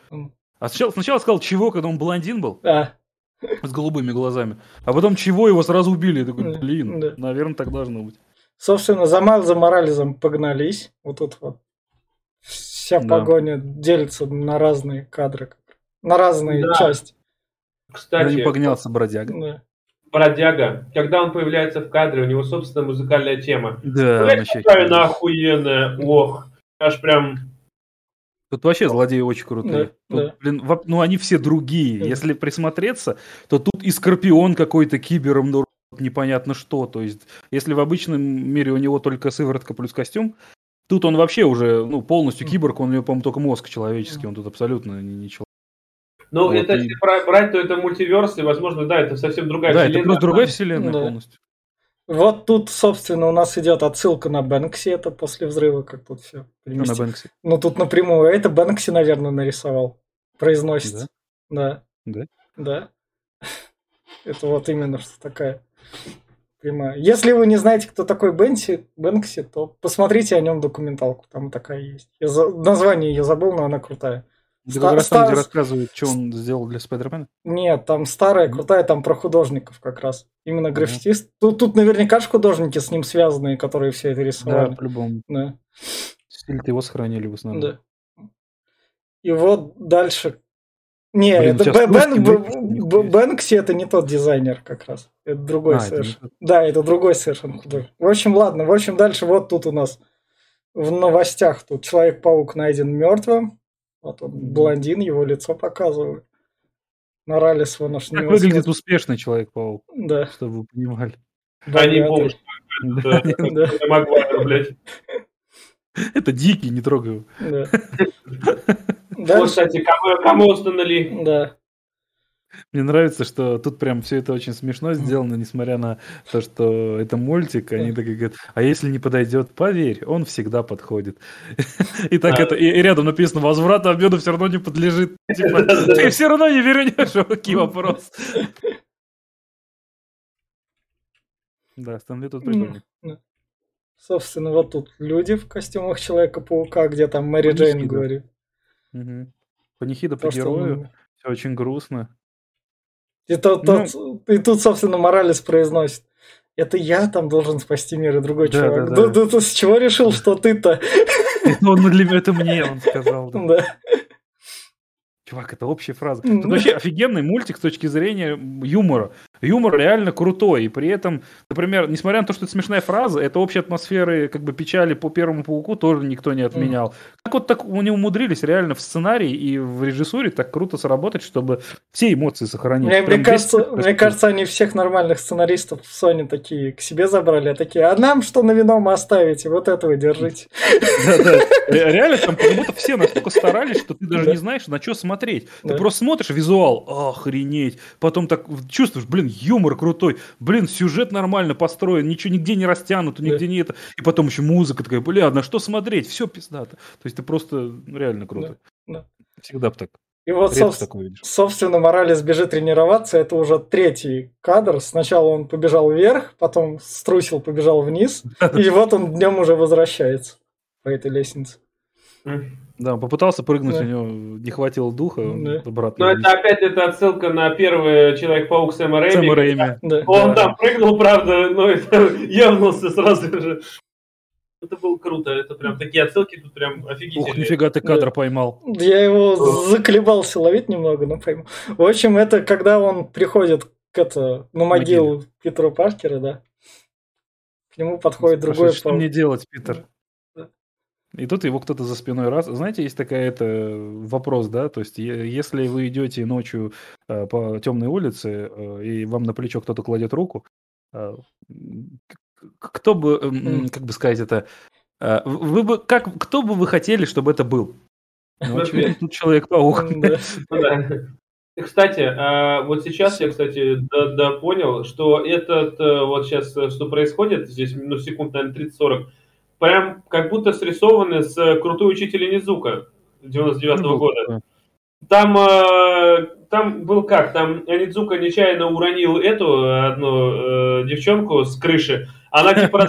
А сначала, сначала сказал, чего, когда он блондин был. Да. С голубыми глазами. А потом чего, его сразу убили. Я такой, блин, да. наверное, так должно быть. Собственно, за Майлзом Морализом погнались. Вот тут вот. Вся да. погоня делится на разные кадры. На разные да. части. Кстати. Я не погнался, бродяга. Да бродяга, когда он появляется в кадре, у него собственная музыкальная тема. Да, какая она охуенная, ох, аж прям... Тут вообще злодеи очень крутые. Да, тут, да. Блин, ну они все другие. Да. Если присмотреться, то тут и Скорпион какой-то кибером, ну, непонятно что. То есть, если в обычном мире у него только сыворотка плюс костюм, тут он вообще уже ну, полностью киборг, он у него, по-моему, только мозг человеческий, он тут абсолютно не человек. Ну, вот это и... если брать, то это мультиверс, и, возможно, да, это совсем другая да, вселенная. Да, это другая вселенная да. полностью. Вот тут, собственно, у нас идет отсылка на Бэнкси, это после взрыва, как тут все. На Бэнкси. Ну, тут напрямую. Это Бэнкси, наверное, нарисовал. Произносится. Да? Да. Да. Это вот именно что такая прямая. Если вы не знаете, кто такой Бенси, Бэнкси, то посмотрите о нем документалку. Там такая есть. Я за... Название я забыл, но она крутая. Где Ста- раз стар... рассказывают, что он сделал для Спайдермена? Нет, там старая, крутая, там про художников как раз. Именно граффитист. Mm-hmm. Тут, тут наверняка же художники с ним связанные, которые все это рисовали. Да, по-любому. Да. Стиль-то его сохранили в основном. Да. И вот дальше. Не, Блин, это Бэн, Бэн, Бэнкси это не тот дизайнер как раз. Это другой а, совершенно. Это да, это другой совершенно художник. В общем, ладно. В общем, дальше вот тут у нас в новостях тут Человек-паук найден мертвым. Вот он, блондин, его лицо показывает. Моралес аж Как выглядит успешный Человек-паук. Да. Чтобы вы понимали. Да, не бомж. Это дикий, не трогай его. Да. Кстати, кому установили? Да. Мне нравится, что тут прям все это очень смешно сделано, несмотря на то, что это мультик. Они такие говорят, а если не подойдет, поверь, он всегда подходит. И так это, и рядом написано, возврат обмену все равно не подлежит. Типа, ты все равно не вернешь, какие вопрос. Да, Стэнли тут прикольный. Собственно, вот тут люди в костюмах Человека-паука, где там Мэри Джейн говорит. Панихида по герою. Все очень грустно. И, тот, ну, тот, и тут, собственно, Моралес произносит. Это я там должен спасти мир, и другой да, чувак. Да, да. Да, ты с чего решил, что ты-то? Ну, для меня это мне, он сказал. Да. Чувак, это общая фраза. Это вообще офигенный мультик с точки зрения юмора. Юмор реально крутой. И при этом, например, несмотря на то, что это смешная фраза, это общей атмосферы как бы печали по первому пауку тоже никто не отменял. Как вот так они умудрились реально в сценарии и в режиссуре так круто сработать, чтобы все эмоции сохранить. Мне, мне, кажется, мне кажется, они всех нормальных сценаристов в Sony такие к себе забрали, а такие, а нам что на вино мы оставите? Вот этого держите. Да-да. Реально там как будто все настолько старались, что ты даже не знаешь, на что смотреть. Ты просто смотришь визуал, охренеть. Потом так чувствуешь, блин, юмор крутой, блин, сюжет нормально построен, ничего нигде не растянуто, нигде да. не это. И потом еще музыка такая, бля, на что смотреть? Все пиздато. То есть ты просто реально круто. Да. Да. Всегда бы так. И вот, соб... собственно, Моралес бежит тренироваться. Это уже третий кадр. Сначала он побежал вверх, потом струсил, побежал вниз. И вот он днем уже возвращается по этой лестнице. Да, попытался прыгнуть, да. у него не хватило духа, да. обратно. Но это опять это отсылка на первый Человек-паук Сэма Рэйми. Сэма Рэйми. Да. Он да. там прыгнул, правда, но это явнулся сразу же. Это было круто, это прям такие отсылки тут прям офигительные. Ух, нифига ты кадр да. поймал. Я его заколебался ловить немного, но пойму. В общем, это когда он приходит к это, на могилу Могиле. Питера Паркера, да. К нему подходит Спрашивает, другой Что паук. мне делать, Питер? И тут его кто-то за спиной раз. Знаете, есть такая это вопрос, да, то есть если вы идете ночью э, по темной улице э, и вам на плечо кто-то кладет руку, э, кто бы, э, как бы сказать это, э, вы бы как кто бы вы хотели, чтобы это был? Ну, очевидно, тут человек-паук. Ну кстати, вот сейчас я, кстати, да, да понял, что этот э, вот сейчас, э, что происходит, здесь, ну, секунд, наверное, 30-40, прям как будто срисованы с э, «Крутой учитель Низука» 99 -го года. Там, э, там был как, там Нидзука нечаянно уронил эту одну э, девчонку с крыши, она типа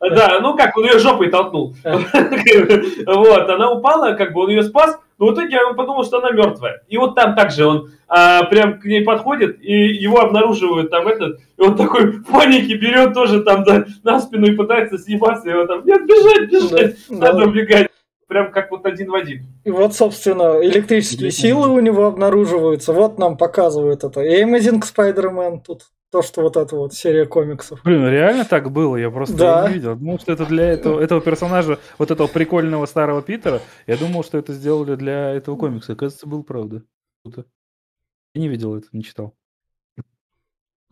Да, ну как, он ее жопой толкнул. Вот, она упала, как бы он ее спас, но в итоге он подумал, что она мертвая. И вот там также он а, прям к ней подходит, и его обнаруживают там этот, и он такой в панике берет тоже там да, на спину и пытается съебаться, и он там, нет, бежать, бежать, да, надо да. убегать. Прям как вот один в один. И вот, собственно, электрические силы у него обнаруживаются. Вот нам показывают это. И Amazing Spider-Man тут то, что вот эта вот серия комиксов. Блин, реально так было? Я просто да. не видел. Думал, что это для этого, этого персонажа, вот этого прикольного старого Питера, я думал, что это сделали для этого комикса. Оказывается, был правда. Круто. Я не видел это, не читал.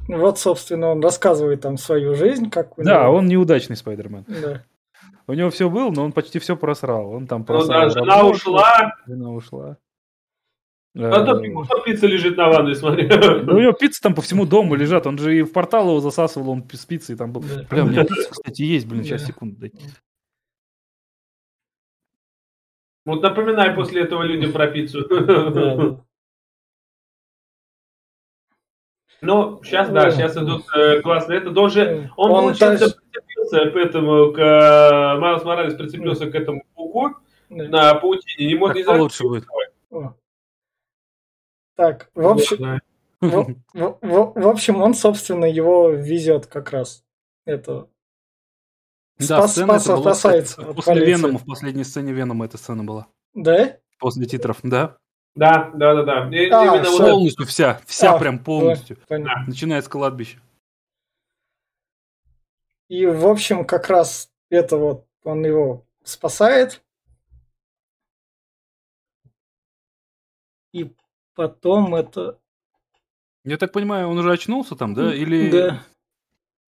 Вот, собственно, он рассказывает там свою жизнь, как у Да, него... он неудачный Спайдермен. Да. У него все было, но он почти все просрал. Он там просрал. Ну, да, жена ушла. Жена ушла. А то пицца лежит на ванной, смотри. Ну, у него пицца там по всему дому лежат. Он же и в портал его засасывал, он с пиццей там был. Бля, у меня пицца, кстати, есть, блин, сейчас, секунду дайте. Вот напоминай после этого людям про пиццу. Ну, сейчас, да, сейчас идут э, классные. Это тоже, он, он получился, прицепился к этому, к, э, Майлз Моралес прицепился к этому пауку на паутине. Не может не лучше будет. Так, в общем, в, в, в, в общем, он, собственно, его везет как раз. Это да, спас, сцена спас, это была, спасается. Кстати, после Венома, в последней сцене Венома эта сцена была. Да? После титров, да. Да, да, да, да. И, а, именно все. полностью вся, вся а, прям полностью. Да, Начиная с кладбища. И, в общем, как раз это вот он его спасает. И потом это... Я так понимаю, он уже очнулся там, да? Или... Да.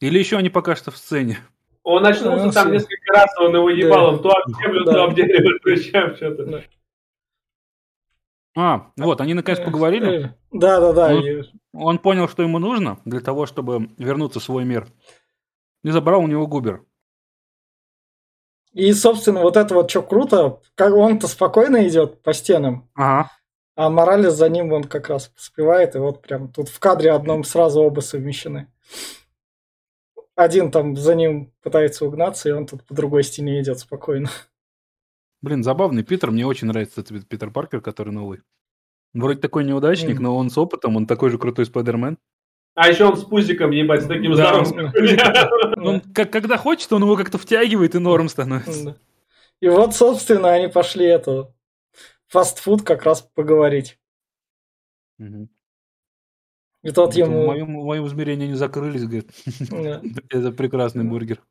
Или еще они пока что в сцене? Он очнулся там несколько раз, он его ебал, он то об землю, то об дерево, то что-то. А, вот, они наконец поговорили. Да, да, да. Он, он понял, что ему нужно для того, чтобы вернуться в свой мир. И забрал у него Губер. И, собственно, вот это вот что круто, как он-то спокойно идет по стенам. Ага. А Моралес за ним он как раз успевает, и вот прям тут в кадре одном сразу оба совмещены. Один там за ним пытается угнаться, и он тут по другой стене идет спокойно. Блин, забавный Питер, мне очень нравится этот Питер Паркер, который новый. Вроде такой неудачник, mm. но он с опытом, он такой же крутой Спайдермен. А еще он с пузиком, ебать, с таким да, здоровым. Он, как, когда хочет, он его как-то втягивает и норм становится. И вот, собственно, они пошли это фастфуд как раз поговорить. Мгм. И тот Это в ему... моем, в моем измерении не закрылись, говорит. да. Это прекрасный бургер.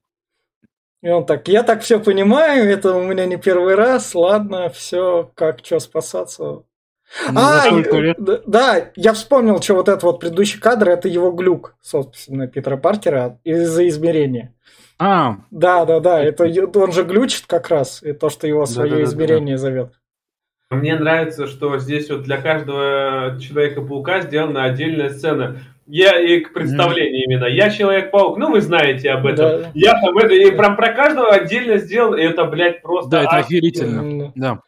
И он так, я так все понимаю, это у меня не первый раз, ладно, все, как что спасаться. Ну, А, лет. да, я вспомнил, что вот этот вот предыдущий кадр, это его глюк, собственно, Питера Паркера из-за измерения. А, Да, да, да, это е- он же глючит как раз, и то, что его свое измерение зовет. Мне нравится, что здесь вот для каждого Человека-паука сделана отдельная сцена. Я и к представлению именно. Я Человек-паук, ну вы знаете об этом. Да. Я там это, и прям про каждого отдельно сделан, и это, блядь, просто... да, это охерительно. Да.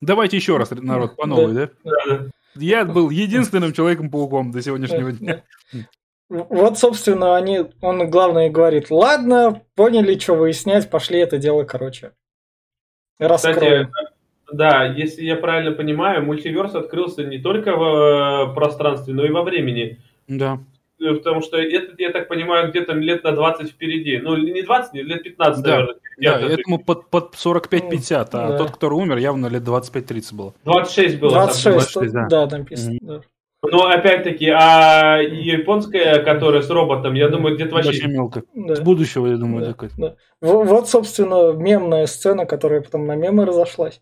Давайте еще раз, народ, по новой, да? да. Я был единственным человеком-пауком до сегодняшнего дня. Вот, собственно, они, он главное говорит, ладно, поняли, что выяснять, пошли это дело, короче. Кстати, Раскроем. Да, если я правильно понимаю, мультиверс открылся не только в э, пространстве, но и во времени. Да. Э, Потому что это, я так понимаю, где-то лет на 20 впереди. Ну, не 20, не, лет 15, Да, наверное. Да, этому под, под 45-50, а Да. тот, кто умер, явно лет 25-30 было. 26 было. там. 26, 26, да. да, написано. да. Но опять-таки, а японская, которая с роботом, я думаю, где-то Вообще вообще... мелко. Да. С будущего, я думаю, Да, такой. да. Во- Вот, собственно, мемная сцена, которая потом на мемы разошлась.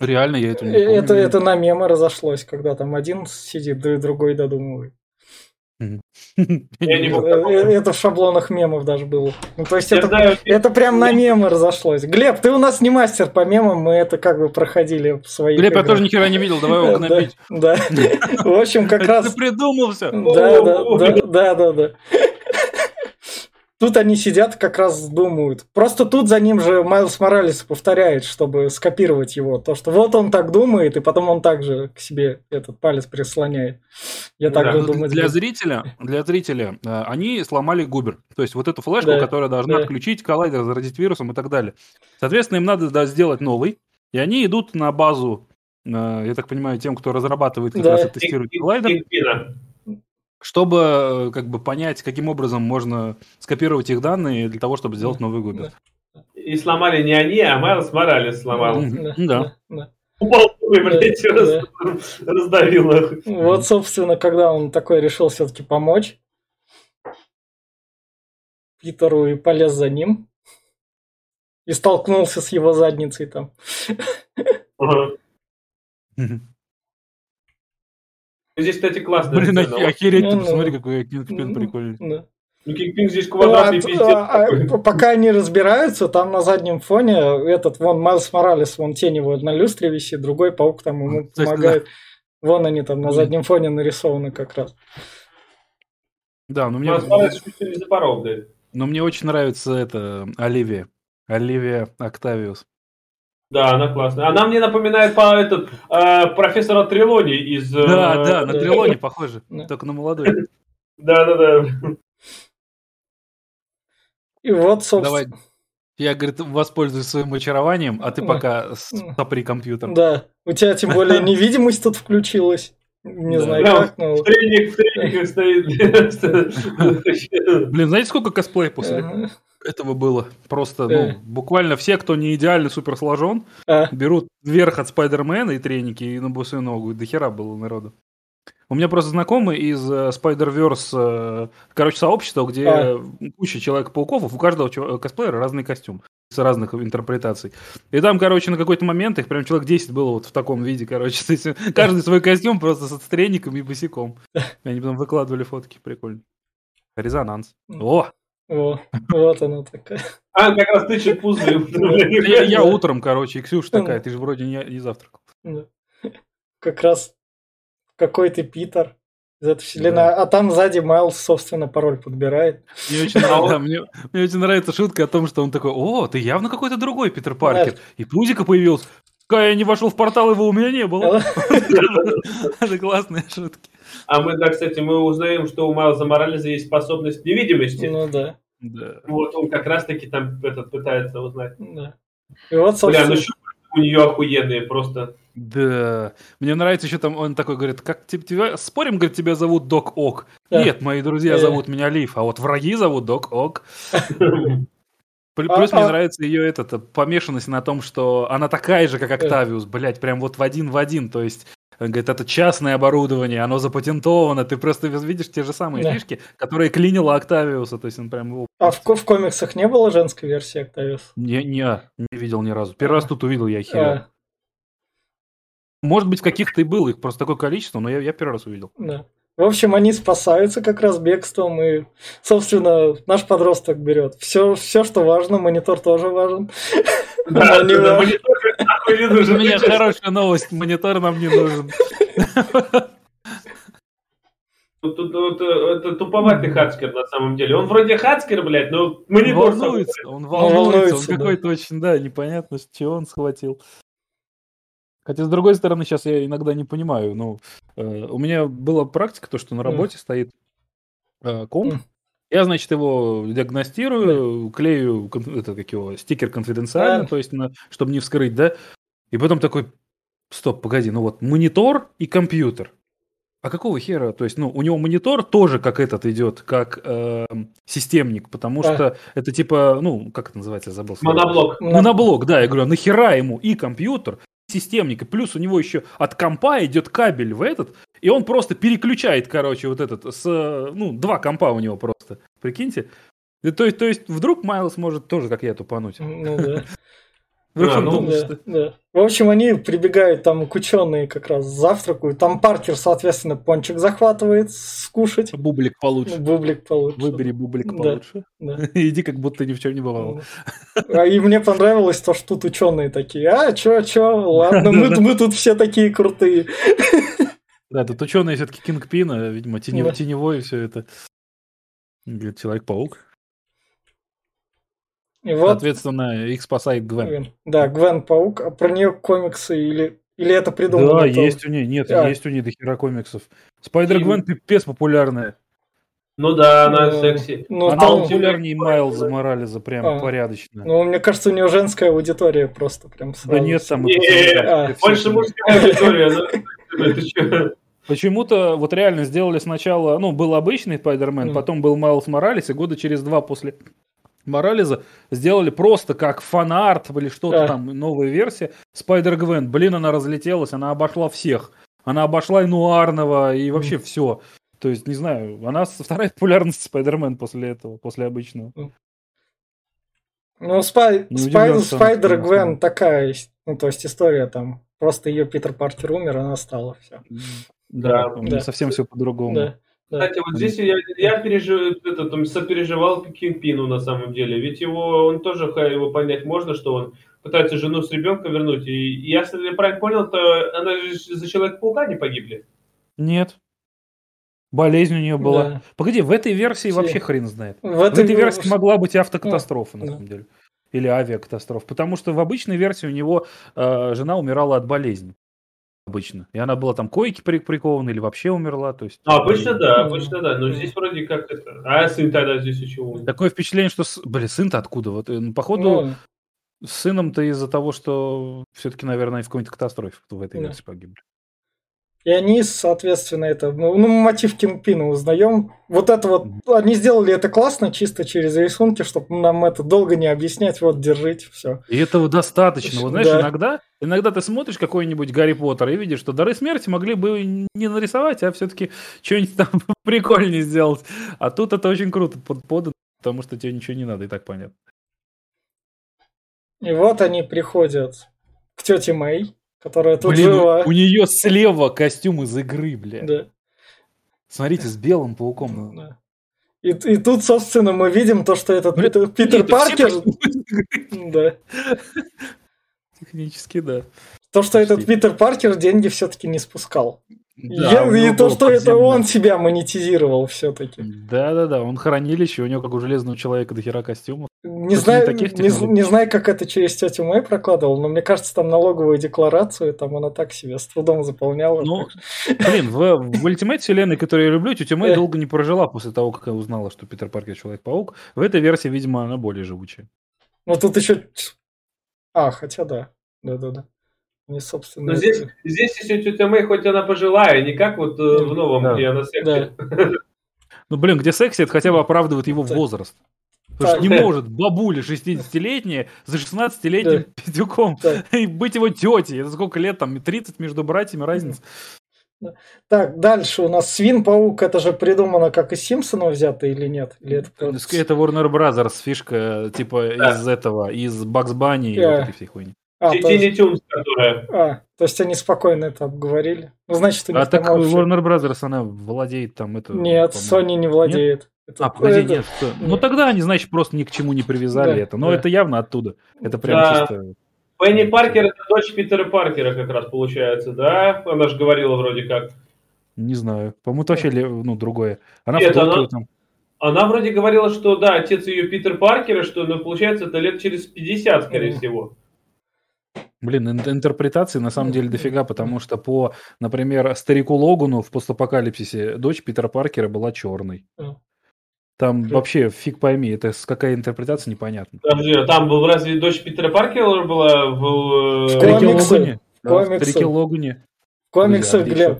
Реально, я это не Э, помню. Это, это на мемы разошлось, когда там один сидит, да и другой додумывает. Мог Э, э, Это в шаблонах мемов даже было. Ну, то есть это, это прям на мемы разошлось. Глеб, ты у нас не мастер по мемам, мы это как бы проходили в своих Глеб, я тоже ни хера не видел, давай его гнобить. Да. В общем, как раз... Ты придумал все. Да, да, да, да. Тут они сидят, как раз думают. Просто тут за ним же Майлз Моралес повторяет, чтобы скопировать его. То, что вот он так думает, и потом он также к себе этот палец прислоняет. Я так Да, Ну, думать. Для зрителя, для зрителя э, они сломали губер. То есть вот эту флешку, Да, которая должна да. отключить коллайдер, заразить вирусом и так далее. Соответственно, им надо да, сделать новый. И они идут на базу, э, я так понимаю, тем, кто разрабатывает, как Да. раз и тестирует коллайдер, Кингпина. Чтобы э, как бы понять, каким образом можно скопировать их данные для того, чтобы сделать новый губер. И сломали не они, а Майлз Моралес сломал. Да. Упал, ой, блядь, Да, раз- раздавил их. Вот, собственно, когда он такой решил все-таки помочь Питеру и полез за ним. И столкнулся с его задницей там. Мгм. Здесь, кстати, классная Блин, охереть, ты Ну, ну. посмотри, какой Кингпин прикольный. Да. Ну, Кингпин здесь Ну, квадратный а- пиздец. а- а, пока они разбираются, там на заднем фоне этот вон Майлз Моралес, вон тень его на люстре висит, другой паук там ему Кстати, помогает. Вон они там на заднем фоне нарисованы как раз. Да, но мне, Майлз но мне очень нравится это Оливия. Оливия Октавиус. Да, она классная. Она мне напоминает по этот э, профессора Трелони из... э, Да, да, на да. Трилоне похоже, только на молодой. Да, да, да. И вот, собственно, Давай, я, говорит, воспользуюсь своим очарованием, а ты пока сопри компьютер. да, у тебя тем более невидимость тут включилась. Не Да. знаю Да, как, но... В трениках, в трениках стоит. Блин, знаете, сколько косплея после. Этого было? Просто, Э. ну, буквально все, кто не идеально супер сложен, А, берут верх от Спайдермена и треники, и на босую ногу. До хера было народу. У меня просто знакомый из э, Spider-Verse, э, короче, сообщества, где А. куча Человека-пауков, у каждого косплеера разный костюм с разных интерпретаций. И там, короче, на какой-то момент их прям человек 10 было вот в таком виде, короче. То есть каждый свой костюм просто с треником и босиком. И они потом выкладывали фотки, прикольно. Резонанс. О! Во, вот она такая. А, как раз тычет пузырь. Я, я утром, короче, и Ксюша такая, ты же вроде не, не завтракал. Да. Как раз какой ты Питер из этой вселенной. А там сзади Майлз, собственно, пароль подбирает. Мне очень, нравится, да, мне, мне очень нравится шутка о том, что он такой, о, ты явно какой-то другой Питер Паркер. И Пузика появился. Пока я не вошел в портал, его у меня не было. Это классные шутки. А мы, да, кстати, мы узнаем, что у Майлза Морализа есть способность невидимости. Ну да, Да. Вот он как раз-таки там этот пытается узнать. да. И вот, Бля, ну собственно, щупальца у нее охуенные просто. Да. Мне нравится еще там, он такой говорит, как тебя, спорим, говорит, тебя зовут Док Ок. Да. Нет, мои друзья Э. зовут меня Лив, а вот враги зовут Док Ок. Пл- А- Плюс мне а- нравится ее этот, помешанность на том, что она такая же, как Октавиус, блять, прям вот в один в один. То есть Он говорит, это частное оборудование, оно запатентовано, ты просто видишь те же самые да. фишки, которые клинила Октавиуса, то есть он прям его... А в, в комиксах не было женской версии Октавиуса? Не, не, не видел ни разу. Первый а. раз тут увидел, я херел. А. Может быть, в каких-то и было, их просто такое количество, но я, я первый раз увидел. Да. В общем, они спасаются как раз бегством, и, собственно, наш подросток берет. Все, все что важно, монитор тоже важен. Да, да, монитор У меня хорошая новость, монитор нам не нужен. Тут, тут, тут, это туповатый хацкер на самом деле. Он вроде хацкер, блядь, но монитор... Волнуется, он волнуется, он какой-то очень, да, непонятно, чего он схватил. Хотя, с другой стороны, сейчас я иногда не понимаю. Ну, э, у меня была практика, то, что на работе mm. стоит э, комп. Mm. Я, значит, его диагностирую, mm. клею это, как его, стикер конфиденциально, mm. то есть, на, чтобы не вскрыть, да. И потом такой, стоп, погоди, ну вот монитор и компьютер. А какого хера? То есть, ну, у него монитор тоже как этот идет, как э, системник, потому да. что это типа, ну, как это называется, я забыл. Моноблок. Моноблок, да. Я говорю, а нахера ему и компьютер, системник, и плюс у него еще от компа идет кабель в этот, и он просто переключает, короче, вот этот, с, ну, два компа у него просто, прикиньте. То есть, то есть вдруг Майлз может тоже, как я, тупануть. Ну да. А, ну, да, что... да. В общем, они прибегают там к ученые как раз завтракают. Там Паркер, соответственно, пончик захватывает скушать. Бублик получше. Бублик получше. Выбери бублик да, получше. Да. Иди, как будто ни в чем не бывало. А, и мне понравилось то, что тут ученые такие. А, чё, чё, ладно, мы, мы тут все такие крутые. Да, тут ученые все-таки Кингпина, видимо, теневой все это. Человек-паук. И вот, Соответственно, их спасает Гвен. Да, Гвен Паук. А про нее комиксы или, или это придумано? Да, есть у нее, нет, а. есть у нее до хера комиксов. Спайдер Гвен пипец популярная. Ну да, она ну, секси. Ну, она там... популярнее Майлза Морализа, прям а. порядочно. Ну, мне кажется, у нее женская аудитория просто прям сразу. Да нет, там... А. Больше мужская аудитория, Почему-то вот реально сделали сначала, ну, был обычный Спайдермен, потом был Майлз Моралес, и года через два после Моралеса сделали просто как fan art или что-то да. там, новая версия. Spider-Gwen, блин, она разлетелась, она обошла всех. Она обошла и Нуарного, и вообще mm. все. То есть, не знаю, она вторая по популярности Spider-Man после этого, после обычного. Ну, Spi... Spi... Spider-Gwen такая, ну, то есть история там, просто ее Питер Паркер умер, она стала, все. Да, да. совсем все по-другому. Да. Кстати, вот здесь я, я пережив, это, там, сопереживал Кингпину на самом деле. Ведь его, он тоже, его понять можно, что он пытается жену с ребенком вернуть. И если я правильно понял, то она же за Человека-паука не погибли. Нет. Болезнь у нее была. Да. Погоди, в этой версии Все. вообще хрен знает. В, в этой, этой версии могла быть автокатастрофа, да. на самом деле. Или авиакатастрофа. Потому что в обычной версии у него э, жена умирала от болезни обычно. И она была там койки прикована или вообще умерла. То есть, а, обычно и... да, обычно да. Но здесь вроде как это. А сын тогда здесь еще умер. Такое впечатление, что... Блин, сын-то откуда? Вот, э, ну, походу, ну... с сыном-то из-за того, что все-таки, наверное, в какой-нибудь катастрофе в этой версии погибли. И они, соответственно, это, ну, ну мотив Кингпина узнаем. Вот это вот, они сделали это классно, чисто через рисунки, чтобы нам это долго не объяснять, вот, держите, все. И этого достаточно. Вот знаешь, да. иногда, иногда ты смотришь какой-нибудь Гарри Поттер и видишь, что дары смерти могли бы не нарисовать, а все-таки что-нибудь там прикольнее сделать. А тут это очень круто подано, потому что тебе ничего не надо, и так понятно. И вот они приходят к тете Мэй, которая тут Блин, жила. У нее слева костюм из игры, бля. Да. Смотрите, с белым пауком. Да. И, и тут, собственно, мы видим то, что этот Блин, Питер, Питер Паркер... Да. Технически, да. То, что этот Питер Паркер деньги все-таки не спускал. Да, Я, и то, что это он себя монетизировал все-таки. Да-да-да, он хранилище, у него как у железного человека до хера костюмов. Не знаю, не, не, не знаю, как это через тетю Мэй прокладывал, но мне кажется, там налоговую декларацию, там она так себе с трудом заполняла. Ну, блин, в, в Ultimate вселенной, которую я люблю, тетя Мэй долго не прожила после того, как я узнала, что Питер Паркер Человек-паук. В этой версии, видимо, она более живучая. Ну, тут еще... А, хотя да. Да-да-да. Не собственно. Но здесь, здесь еще тетя Мэй, хоть она пожилая, не как вот э, в новом, да. где она секси. Да. Ну, блин, где секси, это хотя бы оправдывает его возраст. Потому что не может бабуля 60-летняя за 16-летним Да. пиздюком и быть его тетей. Это сколько лет там? 30 между братьями разница. Так, дальше у нас Свин-паук, это же придумано как из Симпсонов взято или нет? Или это просто- Это Warner Brothers фишка, типа Да. из этого, из Бакс Банни и Да. вот этой всей хуйни. А, то Тини есть, Тюнс, которая... а, то есть они спокойно это обговорили. Ну, значит, у них А так общее. Warner Brothers, она владеет там это... Нет. Sony не владеет. Это- А, погоди, это- нет. что- Ну нет. тогда они, значит, просто ни к чему не привязали Да, это. Но да. это явно оттуда. Это прям Да. чисто... Пенни Паркер это дочь Питера Паркера как раз получается, да? Она же говорила вроде как. Не знаю. По-моему, это вообще ну, другое. Она Нет, в она- там. Она вроде говорила, что да, отец ее Питер Паркера, что ну, получается это лет через 50, скорее Мгм. всего. Блин, ин- интерпретации на самом деле дофига, потому что по, например, старику Логану в постапокалипсисе дочь Питера Паркера была черной. Там вообще фиг пойми, это с какая интерпретация непонятно. Подожди, а там был разве дочь Питера Паркера была в... В э, Старике комиксы. Логане. Да, в комиксы. Старике Логане. В комиксах, Глеб.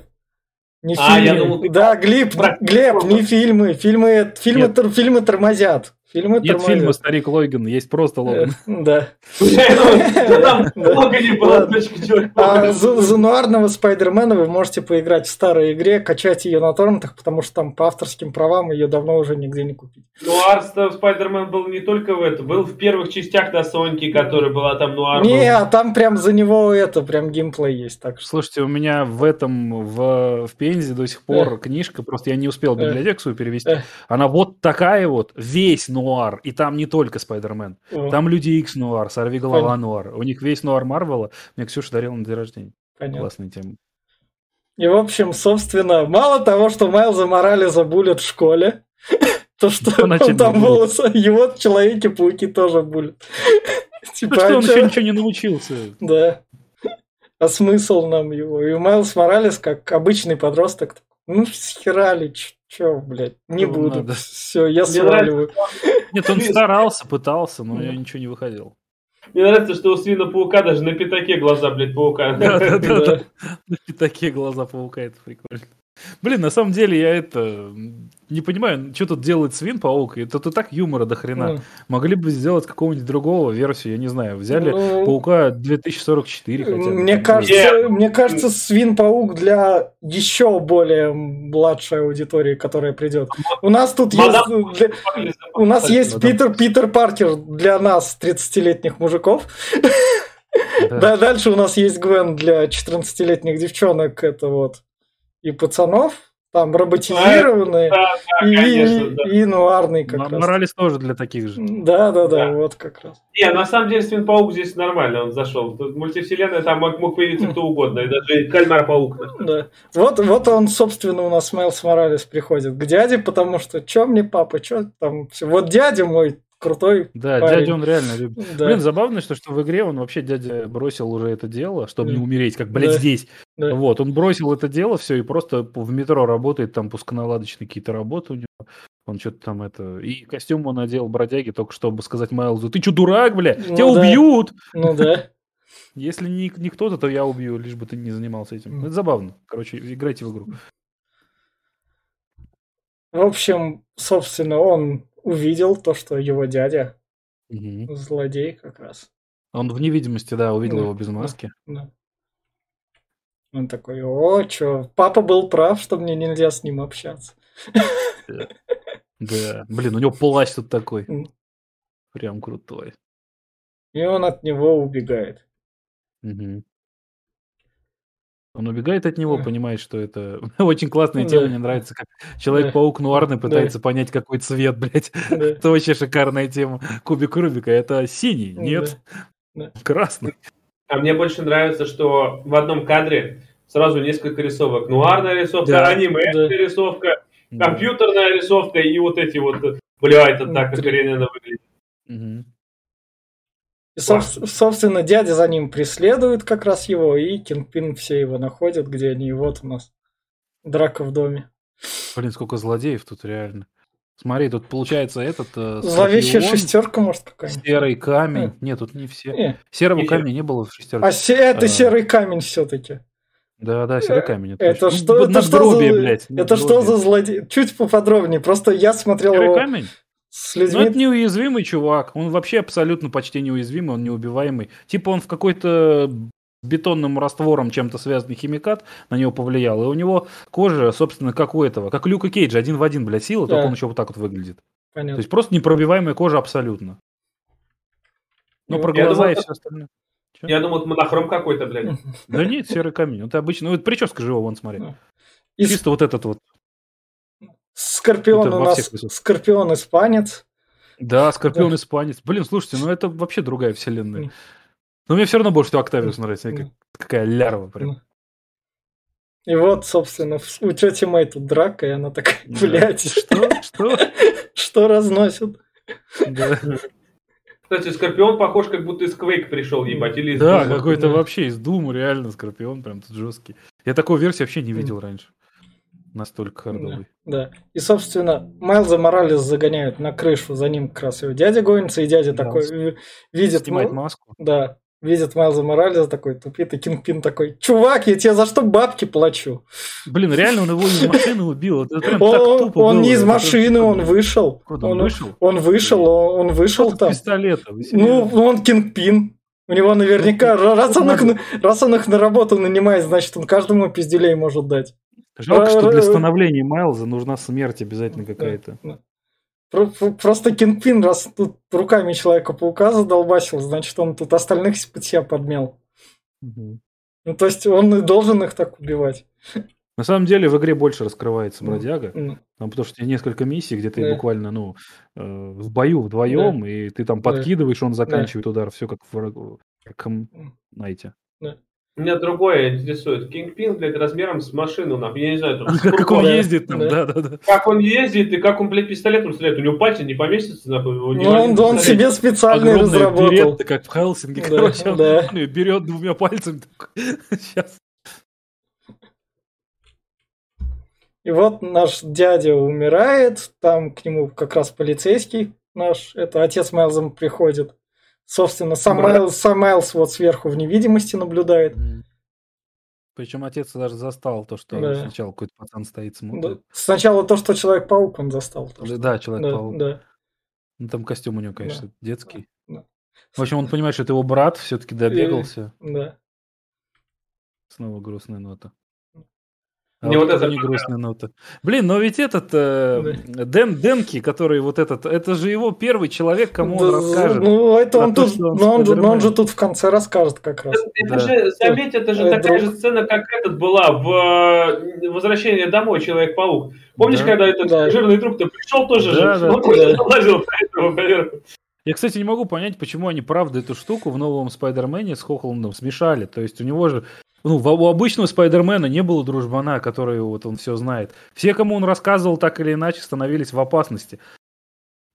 Не А, я фильмы. думал, ты Да, Глеб, Глеб, не фильмы. Фильмы, фильмы, тор- фильмы тормозят. Фильмы Нет тормозят. фильма «Старик Логан», есть просто Э, Логан. Да. Там не Джо А Логана. за, за нуарного Спайдермена вы можете поиграть в старой игре, качать ее на торрентах, потому что там по авторским правам ее давно уже нигде не купить. Нуар Спайдермен был не только в этом, был в первых частях на Соньке, которая была там Нуар. Не, а там прям за него это, прям геймплей есть. Так Слушайте, у меня в этом, в, в Пензе до сих пор книжка, просто я не успел Э. библиотеку свою перевести. Э. Она вот такая вот, весь нуар, и там не только Спайдермен. о, Там Люди Икс нуар, Сорви голова нуар. У них весь нуар Марвела. Мне Ксюша дарила на день рождения. понятно. Классная тема. И, в общем, собственно, мало того, что Майлза Моралеса булят в школе, то, что он там волосы, его в Человеке-пауке тоже булят. Типа, что, а он еще ничего не научился. Да. А смысл нам его? И Майлз Моралес, как обычный подросток, ну схерали, ч- чё, блядь, не Ну, буду. надо. Все, я Мне сваливаю. Нет, он старался, пытался, но Да. ничего не выходило. Мне нравится, что у свина паука даже на пятаке глаза, блядь, паука. Да-да-да. И такие глаза паука, это прикольно. Блин, на самом деле я это не понимаю, что тут делает свин паук. Это тут так юмора до хрена. Ну, Могли бы сделать какого-нибудь другого версию, я не знаю. Взяли ну, паука 2044 хотя бы. Мне кажется, мне кажется, Свин-паук для еще более младшей аудитории, которая придет. У нас тут есть, Мадам- для- у нас есть Мадам Питер, Питер Паркер для нас, 30-летних мужиков. да. Да, дальше у нас есть Гвен для 14-летних девчонок, это вот, и пацанов, там роботизированные, Да, да, и, конечно, да. и нуарный как М- раз. Моралес тоже для таких же. Да, да, да, Да. вот как раз. Не, на самом деле свин паук здесь нормально, он зашел. Тут мультивселенная, там мог, мог появиться кто угодно, и даже кальмар-паук. Да. Вот, вот он, собственно, у нас Майлз Моралес приходит к дяде, потому что чё мне папа, чё там все. Вот дядя мой крутой. Да, парень. дядя он реально любит. Да, Блин, забавно, что, что в игре он вообще, дядя, бросил уже это дело, чтобы не умереть, как, блядь, Да. здесь. да. Вот, он бросил это дело, все, и просто в метро работает, там пусконаладочные какие-то работы у него. Он что-то там это... И костюм он надел бродяги, только чтобы сказать Майлзу, ты что, дурак, бля? Ну Тебя да. убьют! Ну да. Если не, не кто-то, то я убью, лишь бы ты не занимался этим. Это забавно. Короче, играйте в игру. В общем, собственно, он увидел то, что его дядя Мгм. злодей как раз. Он в невидимости, да, увидел Да, его без да. маски. Да. Он такой, о, чё, папа был прав, что мне нельзя с ним общаться. Да. Блин, у него плащ тут такой. Прям крутой. И он от него убегает. Мгм. Он убегает от него, Да. понимает, что это очень классная тема, Да. мне нравится, как Человек-паук нуарный Да. пытается понять, какой цвет, блядь. Да. Это вообще шикарная тема. Кубик Рубика, это синий, нет, Да. красный. А мне больше нравится, что в одном кадре сразу несколько рисовок. Нуарная рисовка, Да. аниме Да. рисовка, компьютерная рисовка и вот эти вот... Бля, это так охрененно выглядит. И, соб- собственно, дядя за ним преследует как раз его, и Кингпин все его находят, где они, и вот у нас драка в доме. Блин, сколько злодеев тут реально. Смотри, тут получается этот... э, Зловещая Скорпион, шестерка, может, какая-нибудь? Серый камень. Э. Нет, тут не все. Не. Серого Не камня не было в шестерке. А се- это А. серый камень все-таки. Да, да, серый камень. Это точно. что, это что за, блядь, это что за злодей? Чуть поподробнее. Просто я смотрел Серый его. камень? С людьми... Ну, это неуязвимый чувак. Он вообще абсолютно почти неуязвимый, он неубиваемый. Типа он в какой-то бетонным раствором чем-то связанный химикат на него повлиял, и у него кожа, собственно, как у этого, как Люка Кейджа, один в один, блядь, сила, да. только он еще вот так вот выглядит. Понятно. То есть просто непробиваемая кожа абсолютно. Ну, про глаза думал, и все остальное. Че? Я думал, это монохром какой-то, блядь. Да нет, серый камень. Это обычно. Ну, это прическа же его, вон, смотри. Чисто вот этот вот. Скорпион у нас, Скорпион испанец. Да, Скорпион испанец. Блин, слушайте, ну это вообще другая вселенная. Но мне все равно больше всего Октавиус нравится. Как, какая лярва прям. И вот, собственно, у тети Мэй тут драка, и она такая, блядь. Что? Что? Что разносит? Да. Кстати, Скорпион похож, как будто из Quake пришел, ебать, или из Да, какой-то вообще из Дума, реально Скорпион, прям тут жесткий. Я такой версии вообще не видел раньше. Настолько хардовый. Да, да. И, собственно, Майлза Моралес загоняют на крышу, за ним как раз его дядя гонится, и дядя да, такой видит... Снимает маску. Да, видит Майлза Моралеса такой тупит, и Кингпин такой, чувак, я тебе за что бабки плачу? Блин, реально он его из машины убил. Это прям он, так тупо он было. не из машины, он вышел. Куда, он, он вышел? Он вышел, он, вышел там. пистолета. Ну, он Кингпин. У него наверняка, раз он, их, раз он их на работу нанимает, значит, он каждому пизделей может дать. Жалко, что для становления Майлза нужна смерть обязательно какая-то. Просто Кингпин, раз тут руками Человека-паука задолбасил, значит, он тут остальных под себя подмел. Угу. Ну, то есть он и должен их так убивать. На самом деле в игре больше раскрывается бродяга, mm. там, потому что несколько миссий, где ты да. буквально, ну, э, в бою вдвоем, да. и ты там подкидываешь, он заканчивает да. удар, все как в как, знаете. Меня другое интересует. Кингпин, блядь, размером с машину, нахуй. Я не знаю, там, как он ездит там, да, да, да. Как он ездит и как он, блядь, пистолетом стреляет. У него пальцы не поместится, нахуй. Ну, он, он себе специально разработал. Берет, как в Хелсинге, да, короче, да. он берет двумя пальцами. Сейчас. И вот наш дядя умирает, там к нему как раз полицейский наш, это отец Майлзом приходит. Собственно, сам, Майлз, сам Майлз вот сверху в невидимости наблюдает. Причем отец даже застал то, что да. сначала какой-то пацан стоит, смотрит. Да. Сначала то, что Человек-паук он застал. То, что... Да, Человек-паук. Да, да. Ну, там костюм у него, конечно, да. детский. Да. В общем, он понимает, что это его брат, все-таки добегался. И... Да. Снова грустная нота. А не вот, вот это не грустная нота. Блин, но ведь этот э, да. Дэн Денки, который вот этот, это же его первый человек, кому да, он расскажет. Ну, это он тут, он но, он, но он же тут в конце расскажет как раз. Это, да. же, заметь, это же это такая друг. же сцена, как этот была в э, «Возвращение домой» Человек-паук. Помнишь, да. когда этот да. жирный друг-то пришел тоже да, же, да, он да. лазил по этому поверху. Я, кстати, не могу понять, почему они правда эту штуку в новом Спайдермене с Хохландом смешали. То есть у него же ну, у обычного Спайдермена не было дружбана, который вот он все знает. Все, кому он рассказывал, так или иначе становились в опасности.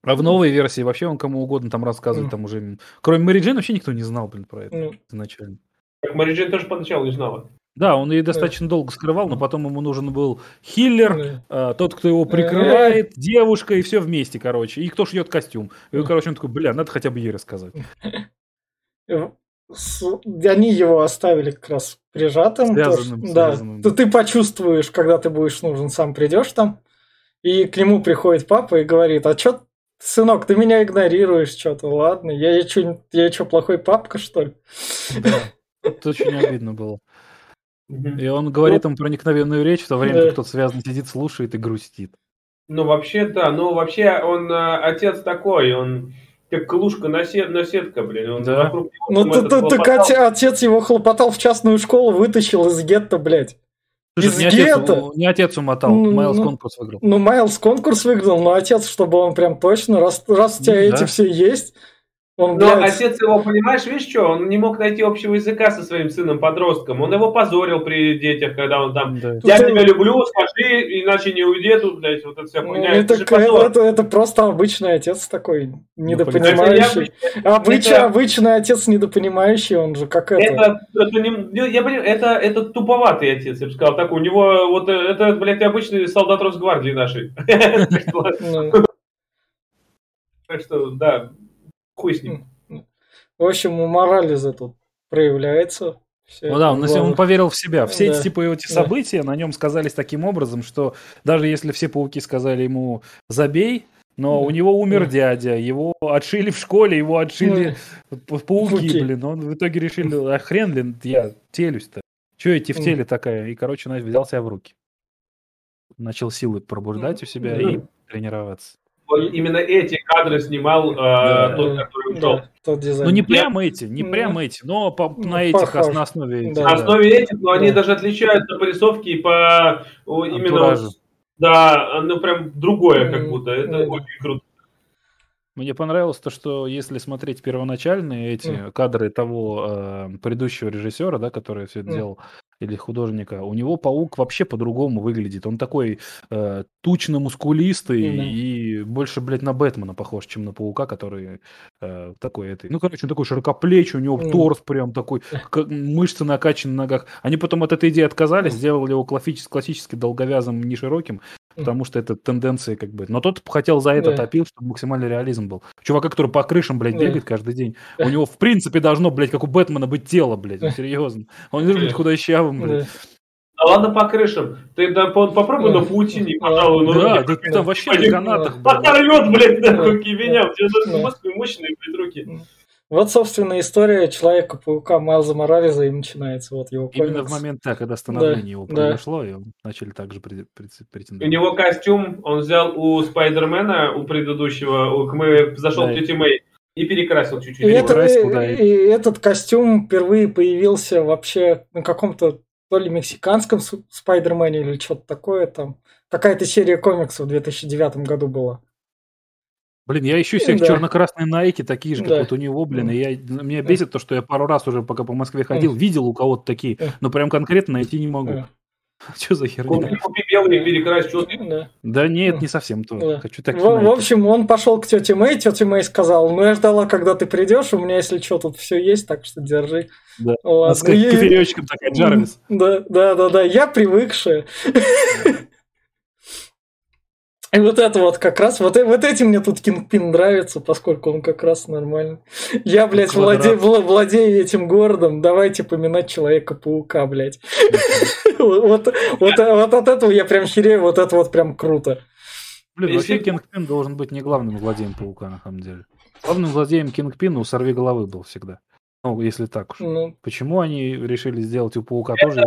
А в новой версии вообще он кому угодно там рассказывает, mm. там уже... Кроме Мэри Джейн вообще никто не знал, блин, про это mm. изначально. Так Мэри Джейн тоже поначалу не знала. Да, он ее достаточно долго скрывал, но потом ему нужен был хиллер, а, тот, кто его прикрывает, yeah. девушка и все вместе, короче. И кто шьет костюм. И, короче, он такой, бля, надо хотя бы ей рассказать. они его оставили как раз прижатым. Связанным, то, связанным. Да, ты почувствуешь, когда ты будешь нужен, сам придешь там, и к нему приходит папа и говорит, а что, сынок, ты меня игнорируешь, что-то, ладно, я, я что, я что, плохой папка, что ли? Да, это очень обидно было. И он говорит им проникновенную речь, в то время как кто-то связан сидит, слушает и грустит. Ну, вообще, да. Ну, вообще, он э, отец такой, он как клушка на, сет, на сетка, блин. Он да. вокруг него, ну, ты, ты, так отец его хлопотал в частную школу, вытащил из гетто, блядь. Слушай, из не гетто. Отец, не отец умотал, ну, Майлз ну, конкурс выиграл. Ну, Майлз конкурс выиграл, но отец, чтобы он прям точно, раз, раз у тебя ну, эти да. все есть, он, Но блядь... отец его, понимаешь, видишь что, он не мог найти общего языка со своим сыном-подростком. Он его позорил при детях, когда он там, да. я тебя это... люблю, скажи, иначе не уйди тут, блядь, вот это вся хуйня. Ну, это, это, это, это, это просто обычный отец такой, ну, недопонимающий. Это, Обыч, это... Обычный отец недопонимающий, он же как это. Это, это, не, я понимаю, это, это туповатый отец, я бы сказал. Так, у него, вот это, блядь, обычный солдат Росгвардии нашей. Ну. Так что, да, Хуй с ним. В общем, у Морализа тут проявляется. Все ну да, он, он поверил в себя. Все да. эти типа эти события да. на нем сказались таким образом, что даже если все пауки сказали ему забей, Но у него умер дядя, его отшили в школе, его отшили пауки, блин. Он в итоге решил, а хрен ли я телюсь-то? Че идти в теле такая? И, короче, взял себя в руки. Начал силы пробуждать у себя и тренироваться. Вот именно эти кадры снимал э, да, тот, который ушел. Да, тот дизайн. Ну не прямо эти, не прямо эти, но по, ну, на этих, на основе этих. Да. На основе этих, но да. они даже отличаются по рисовке и по именно... Да, ну прям другое как будто. Это очень круто. Мне понравилось то, что если смотреть первоначальные эти mm. кадры того э, предыдущего режиссера, да, который все это mm. делал, или художника, у него паук вообще по-другому выглядит. Он такой э, тучно-мускулистый mm-hmm. и больше, блядь, на Бэтмена похож, чем на паука, который э, такой этой. Ну, короче, он такой широкоплечий, у него mm-hmm. торс прям такой, как, мышцы накачаны на ногах. Они потом от этой идеи отказались, mm-hmm. сделали его классически, классически долговязым, не широким, потому что это тенденция как бы. Но тот хотел за это да. топил, чтобы максимальный реализм был. Чувака, который по крышам, блядь, да. бегает каждый день. У него, в принципе, должно, блядь, как у Бэтмена быть тело, блядь, ну, серьезно. Он не быть худощавым, блядь. Да ладно по крышам. Ты да, попробуй на паутине, пожалуй. Ну, да, да ты там вообще на канатах. Оторвет, блядь, нахуй меня. У тебя мощные, блядь, руки. Вот, собственно, история Человека-паука Майлза Морализа и начинается. Вот его комикс. Именно в момент, да, когда становление да, его произошло, да. и он начали также претендовать. У него костюм он взял у Спайдермена, у предыдущего, мы зашел да. в Тетя Мэй, и перекрасил чуть-чуть. И, это, и, и этот костюм впервые появился вообще на каком-то то ли мексиканском Спайдермене или что-то такое там. Какая-то серия комиксов в 2009 году была. Блин, я ищу себе да. черно-красные найки, такие же, как да. вот у него, блин, и я, меня бесит то, что я пару раз уже, пока по Москве ходил, видел у кого-то такие, но прям конкретно найти не могу. Что за херня? Купи, купи белый, перекрась, ты? Да. да нет, не совсем то. Да. Хочу так в, в общем, он пошел к тете Мэй, тетя Мэй сказал, ну я ждала, когда ты придешь, у меня, если что, тут все есть, так что держи. Да. Ладно. С кофеечком такая, Джарвис. Да, да, да, да, я привыкшая. И вот это вот как раз, вот, вот этим мне тут Кингпин нравится, поскольку он как раз нормальный. Я, блядь, владею, владею этим городом, давайте поминать Человека-паука, блядь. Вот, вот, вот от этого я прям херею, вот это вот прям круто. Блин, вообще Кингпин должен быть не главным злодеем Паука, на самом деле. Главным злодеем Кингпина у Сорвиголовы был всегда. Ну, если так уж. Ну, Почему они решили сделать у Паука тоже?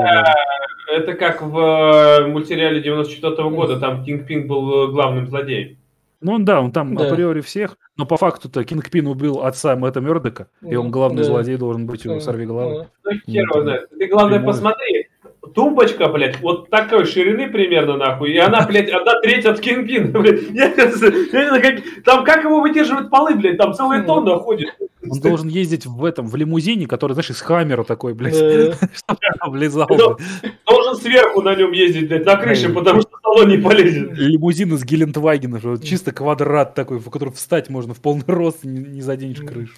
Это как в э, мультсериале 94 -го года, там Кингпин был э, главным злодеем. Ну, он да, он там да. априори всех, но по факту-то Кингпин убил отца Мэтта Мердока, и он главный да. злодей должен быть у Сорвиголовы. Ну, хер его знает. Ты, главное, посмотри, тумбочка, блядь, вот такой ширины примерно, нахуй, и она, блядь, одна треть от Кингпина, блядь. Я, я, я, как, там как его выдерживают полы, блядь, там целая тонна ходит. Он должен ездить в этом, в лимузине, который, знаешь, из Хаммера такой, блядь, чтобы влезал. Должен сверху на нем ездить, блядь, на крыше, потому что салон не полезет. Лимузин из Гелендвагена, чисто квадрат такой, в который встать можно в полный рост, не заденешь крышу.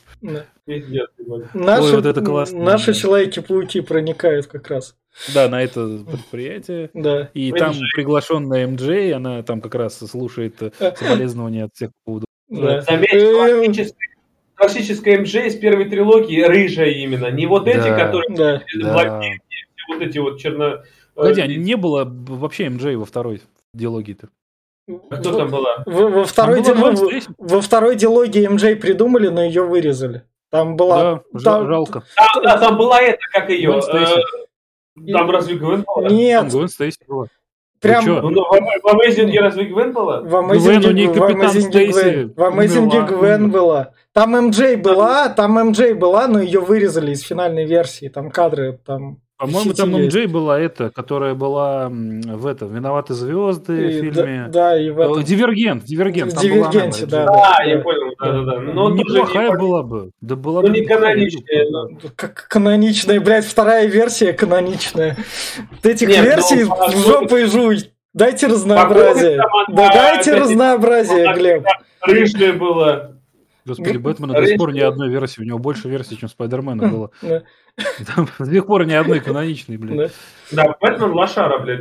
Наши человеки-пауки проникают как раз. Да, на это предприятие. Да. И там приглашенная МД, она там как раз слушает э, соболезнования от всех по поводу. Да. Заметь, классическая МД из первой трилогии рыжая именно, не вот эти, которые да. блондинки, вот эти вот черно... Погоди, а не было вообще МД во второй диалогии-то? А кто там была? Во, во, второй, ди... во, во второй диалогии МД придумали, но ее вырезали. Там была... Да, там... жалко. Да, да, там была эта, как ее... Там разве Гвен была? Нет. Там Гвен Стейси была. Прям... Ну, ну, в Амейзинге разве Гвен была? В Амейзинге Гвен, в Амейзинге Гвен была. Там МД была, там МД была, но ее вырезали из финальной версии. Там кадры, там по-моему, там МД была эта, которая была в этом «Виноваты звезды» и, фильме. Да, да, и в этом. Дивергент, Дивергент. В Дивергенте, да, да. Да, я понял, да, да, да. Но неплохая не... была бы. Да была ну, бы не каноничная. Но... Как каноничная, блядь, вторая версия каноничная. Этих Нет, версий ну, в жопу и жуй. Дайте разнообразие. Да дайте разнообразие, Глеб. Рыжая была. Господи, Бэтмена до сих пор ни одной версии. У него больше версий, чем Спайдермена было. Там до сих пор ни одной каноничной, блядь. Да, Бэтмен лошара, блядь.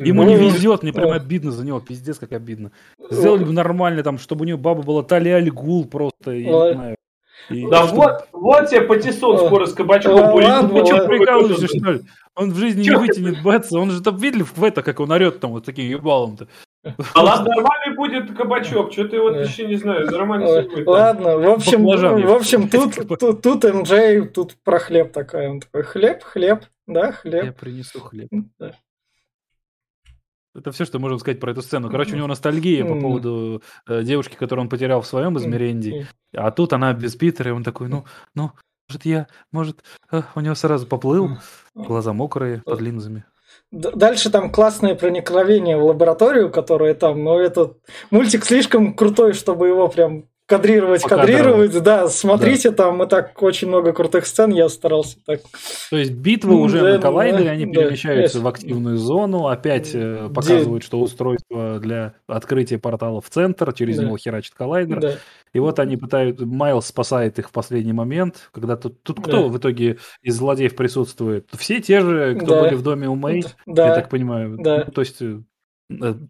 Ему не везет, мне прям обидно за него, пиздец, как обидно. Сделали бы нормально, там, чтобы у него баба была Талия Гул просто, я не знаю. И да что... вот, вот тебе Патисон скоро с кабачком будет. Ты что, прикалываешься, что ли? Он в жизни не вытянет Бэтса, он же там видели в это, как он орет там вот таким ебалом-то. А ладно, нормальный будет кабачок, что ты вот еще не знаю, нормально будет. Ладно, в общем, в общем, тут, тут, тут МД, тут про хлеб такая, он такой, хлеб, хлеб, да, хлеб. Я принесу хлеб. Да. Это все, что можем сказать про эту сцену. Короче, у него ностальгия по поводу э, девушки, которую он потерял в своем измерении. А тут она без Питера, и он такой, ну, ну, может, я, может, э, у него сразу поплыл, глаза мокрые под линзами. Дальше там классное проникновение в лабораторию, которое там, но этот мультик слишком крутой, чтобы его прям кадрировать, кадрировать, да, смотрите, да. там и так очень много крутых сцен, я старался так. То есть битвы уже да, на коллайдере, да, они да, перемещаются да. в активную зону, опять э, показывают, что устройство для открытия портала в центр, через да. него херачит коллайдер, да. и вот они пытаются, Майлз спасает их в последний момент, когда тут, тут кто да. в итоге из злодеев присутствует? Все те же, кто да. были в доме у Мэй, да. я так понимаю, да. ну, то есть э,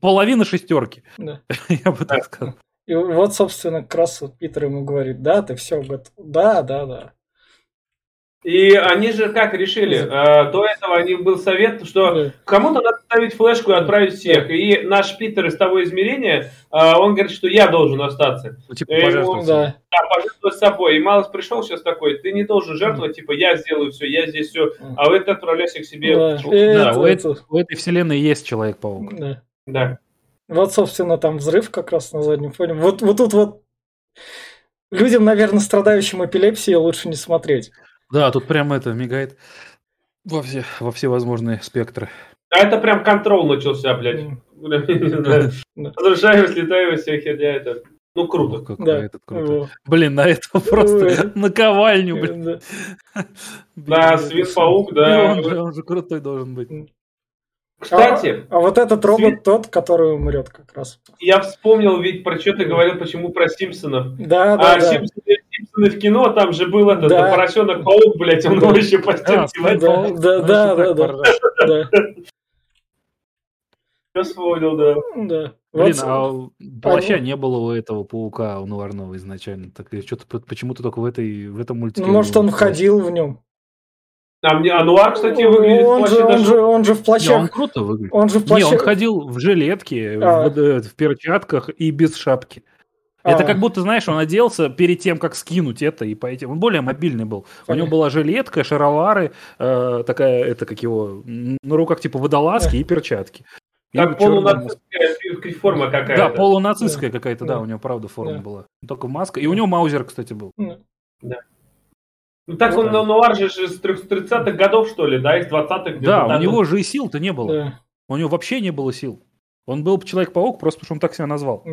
половина шестерки, да. я бы так сказал. И вот, собственно, как раз вот Питер ему говорит, да, ты все готов. Да, да, да. И они же как решили? Э, до этого они был совет, что кому-то надо ставить флешку и отправить всех. И наш Питер из того измерения, э, он говорит, что я должен остаться. Ну, типа, пожертвовать. Да. да, пожертвовать собой. И Малос пришел сейчас такой, ты не должен жертвовать, типа, я сделаю все, я здесь все, а вы отправляйся к себе. Да, да у, это, у этой вселенной есть Человек-паук. Да. Да. Вот, собственно, там взрыв как раз на заднем фоне. Вот, вот тут вот людям, наверное, страдающим эпилепсией лучше не смотреть. Да, тут прямо это мигает во все, во все возможные спектры. А это прям контрол начался, блядь. Разрушаю, слетаю, вся херня это. Ну, круто. да. этот круто. Блин, на это просто наковальню, блин. Да, свин-паук, да. Он же крутой должен быть. Кстати. А, а вот этот робот свет... тот, который умрет как раз. Я вспомнил, ведь про что ты говорил, почему про Симпсонов. Да, да. А да. Симпсоны, Симпсоны в кино, там же был этот да. поросенок паук, блядь, он его еще по стенке да, да, да, да, да, да. Я вспомнил, да. Да. Блин, а плаща не было у этого паука, у Нуарного изначально. Так что-то почему-то только в этой в этом мультике. Ну, может, он входил в нем. А мне Ануар, кстати, выглядит он же, он, же, он же в плащах. Не, он круто выглядит. Он же в плащах. Не, он ходил в жилетке, а. в, э, в перчатках и без шапки. А. Это как будто, знаешь, он оделся перед тем, как скинуть это и пойти. Он более мобильный был. Понятно. У него была жилетка, шаровары, э, такая, это как его, на руках типа водолазки а. и перчатки. Как полунацистская форма какая-то. Да, полунацистская да. какая-то, да. да, у него правда форма да. была. Только маска. И у него маузер, кстати, был. Да. Ну так он, Нуар же с 30-х годов, что ли, да, из 20-х. Да, у него же и сил-то не было. Да. У него вообще не было сил. Он был Человек-паук, просто потому что он так себя назвал.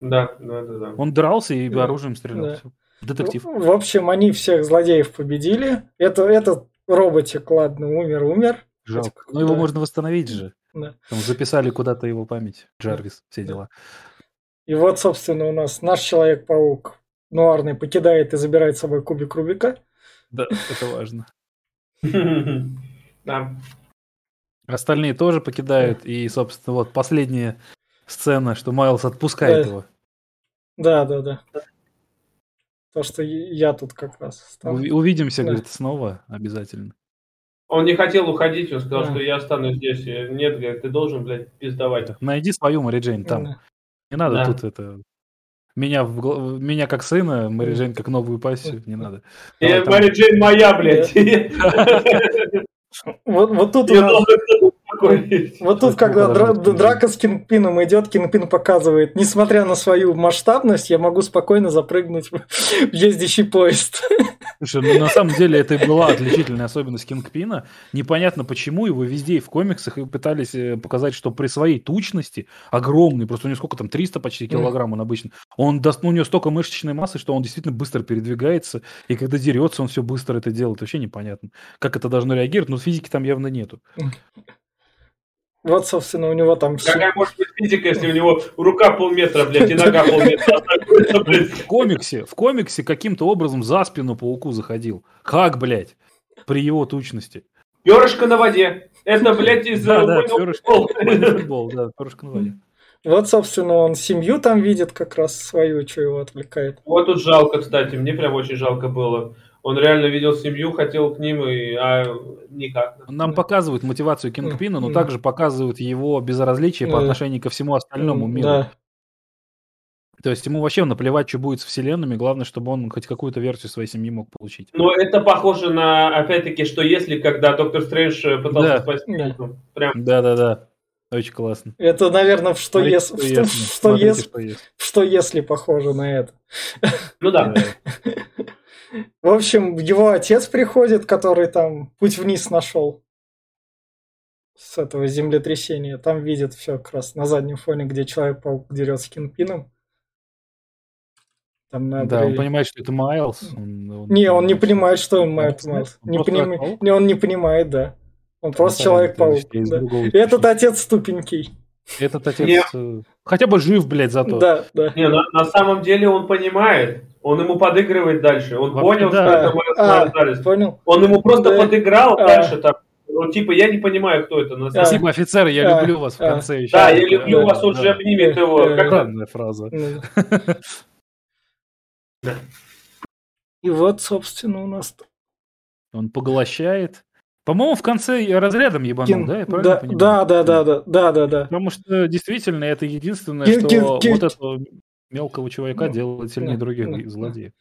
Да, да, да. да. Он дрался и да. оружием стрелял. Да. Детектив. В, в общем, они всех злодеев победили. Это, этот роботик, ладно, умер, умер. Жалко. Но да. его можно восстановить же. Да. Там записали куда-то его память. Джарвис, все дела. И вот, собственно, у нас наш Человек-паук нуарный покидает и забирает с собой кубик Рубика. Да, это важно. Да. Остальные тоже покидают. И, собственно, вот последняя сцена, что Майлз отпускает да. его. Да, да, да. То, что я тут как раз стал. Увидимся, да. говорит, снова обязательно. Он не хотел уходить, он сказал, да. что я останусь здесь. Нет, говорит, ты должен, блядь, пиздовать. Найди свою Мэри Джейн там. Да. Не надо да. тут это меня, в, меня как сына, Мэри Джейн как новую пассию, не надо. Давай, Мэри Джейн моя, блядь. Вот, вот тут вот тут, когда дра- драка с Кингпином идет, Кингпин показывает, несмотря на свою масштабность, я могу спокойно запрыгнуть в ездящий поезд. Слушай, ну на самом деле это и была отличительная особенность Кингпина. Непонятно почему его везде и в комиксах и пытались э, показать, что при своей тучности, огромный, просто у него сколько там, 300 почти килограмм он обычно, он, ну, у него столько мышечной массы, что он действительно быстро передвигается, и когда дерется, он все быстро это делает. Вообще непонятно, как это должно реагировать, но физики там явно нету. Вот, собственно, у него там... Какая может быть физика, если у него рука полметра, блядь, и нога полметра? В комиксе, в комиксе каким-то образом за спину пауку заходил. Как, блядь, при его тучности? Перышко на воде. Это, блядь, из да, да, футбол, да, перышко на воде. Вот, собственно, он семью там видит как раз свою, что его отвлекает. Вот тут жалко, кстати, мне прям очень жалко было. Он реально видел семью, хотел к ним, и, а никак. Нам показывают мотивацию Кингпина, но также показывают его безразличие по отношению ко всему остальному миру. Да. То есть ему вообще наплевать, что будет с вселенными, главное, чтобы он хоть какую-то версию своей семьи мог получить. Но это похоже на, опять-таки, что если, когда Доктор Стрэндж э, пытался да. спасти, да. Прям... Да-да-да. Очень классно. Это, наверное, в что, если, что, что, что, если, что, если, что если похоже на это. Ну да. В общем, его отец приходит, который там путь вниз нашел с этого землетрясения. Там видит все как раз на заднем фоне, где Человек-паук дерется с Кингпином. Там на да, он понимает, что это Майлз. Он, он не, он не понимает, что он Майлз. Майлз. Он, не поним... не, он не понимает, да. Он просто Человек-паук. Да. Этот отец тупенький. Этот отец Нет. Э, хотя бы жив, блядь, зато. Да, да. Не, на, на самом деле он понимает. Он ему подыгрывает дальше. Он Вообще, понял, да. что это Майлз а, Понял. Он ему просто да. подыграл а. дальше там. Ну, типа, я не понимаю, кто это. На Спасибо, офицеры, я а, люблю вас в конце еще. Да, я люблю вас, он же обнимет его. Главная фраза. Да. И вот, собственно, у нас... Он поглощает. По-моему, в конце разрядом ебанул, Кин... да? Я правильно да, понимаю? Да, да, да, да, да, да, да. Потому что действительно это единственное, Кин... что Кин... вот этого мелкого человека ну, делает сильнее ну, других ну, злодеев.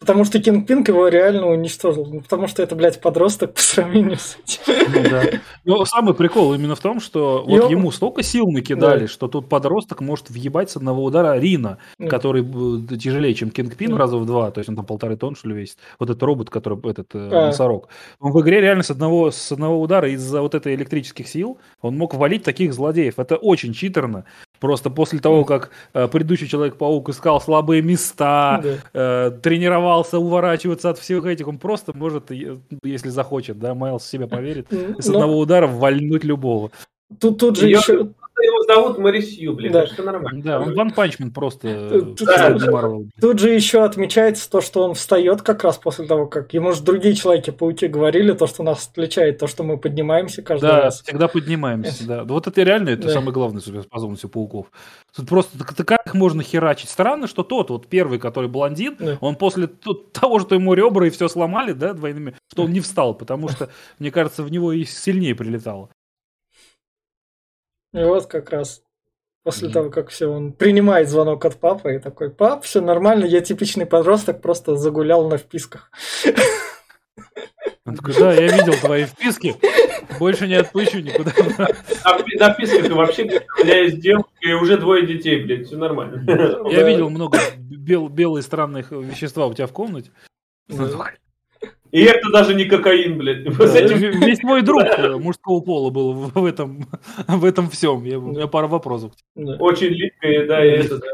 Потому что Кингпинк его реально уничтожил. Ну, потому что это, блядь, подросток по сравнению с этим. Ну, да. Но самый прикол именно в том, что вот ему столько сил накидали, да. что тут подросток может въебать с одного удара Рина, да. который э, тяжелее, чем Кингпин да. раза в два. То есть он там полторы тонн, что ли, весит. Вот этот робот, который, этот э, а. носорог. Он в игре реально с одного, с одного удара из-за вот этой электрических сил он мог валить таких злодеев. Это очень читерно. Просто после того, как э, предыдущий Человек-паук искал слабые места, да. э, тренировался уворачиваться от всех этих, он просто может, если захочет, да, Майлз в себя поверит, с одного удара вальнуть любого. Тут, тут же еще его зовут Морисью, блин, да. что нормально. Да, он Ван Панчмен просто. Тут, тут, тут же еще отмечается то, что он встает как раз после того, как ему же другие Человеки-пауки говорили, то, что нас отличает, то, что мы поднимаемся каждый да, раз. всегда поднимаемся, да. Вот это реально, это да. самое главное суперспособность у пауков. Тут просто как их можно херачить? Странно, что тот вот первый, который блондин, да. он после того, что ему ребра и все сломали, да, двойными, что он не встал, потому что, мне кажется, в него и сильнее прилетало. И вот как раз после mm-hmm. того, как все, он принимает звонок от папы и такой, пап, все нормально, я типичный подросток, просто загулял на вписках. Он такой, да, я видел твои вписки, больше не отпущу никуда. А на вписках вообще, у меня есть девушка и уже двое детей, блядь, все нормально. Я видел много бел, белые странных вещества у тебя в комнате. И это даже не кокаин, блядь. Да, этим... Весь мой друг э, мужского пола был в этом, в этом всем. Я, у меня пара вопросов. Да. Очень липкое, да, и это, да.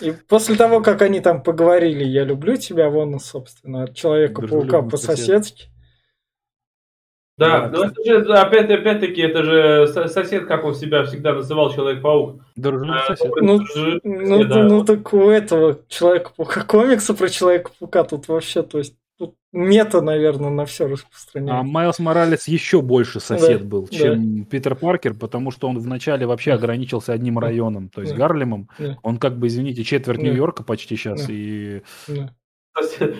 И после того, как они там поговорили, я люблю тебя, вон, собственно, от Человека-паука по-соседски. Да, но это же, опять, опять-таки, это же сосед, как он себя всегда называл, Человек-паук. Дружный а, сосед. Ну, ну, да. ну, так у этого Человека-паука комикса про Человека-паука тут вообще, то есть, тут мета, наверное, на все распространяется. А Майлз Моралес еще больше сосед да, был, чем да. Питер Паркер, потому что он вначале вообще ограничился одним районом, то есть да. Гарлемом. Да. Он как бы, извините, четверть да. Нью-Йорка почти сейчас, да. и... Да.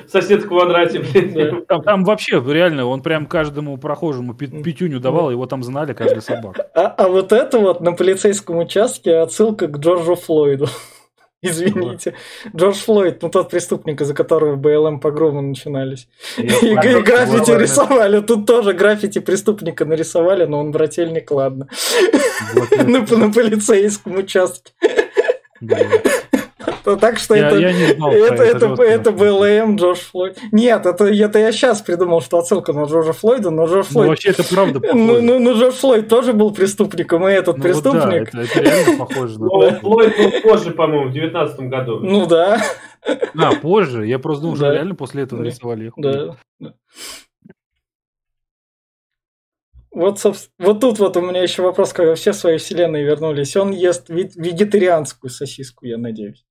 Сосед, в квадрате, блин. Там, там вообще реально, он прям каждому прохожему пятюню давал, его там знали каждый собак. А, а вот это вот на полицейском участке отсылка к Джорджу Флойду. Извините. Джордж Флойд, ну тот преступник, из-за которого БЛМ погромы начинались. И, и граффити рисовали. Тут тоже граффити преступника нарисовали, но он брательник, ладно. на, на полицейском участке. Так что я, это, я не знал, это, это, это, это БЛМ Джордж Флойд. Нет, это, это я сейчас придумал, что отсылка на Джорджа Флойда, но Джордж ну, Флойд... Ну, вообще это правда похоже. Ну, ну, ну Джордж Флойд тоже был преступником, и этот ну, преступник... да, это, это реально похоже. На Флойд был позже, по-моему, в 19 году. Ну да. А, позже? Я просто думал, что реально после этого нарисовали их. Да. Вот, вот тут вот у меня еще вопрос, когда все свои вселенные вернулись. Он ест вегетарианскую сосиску, я надеюсь.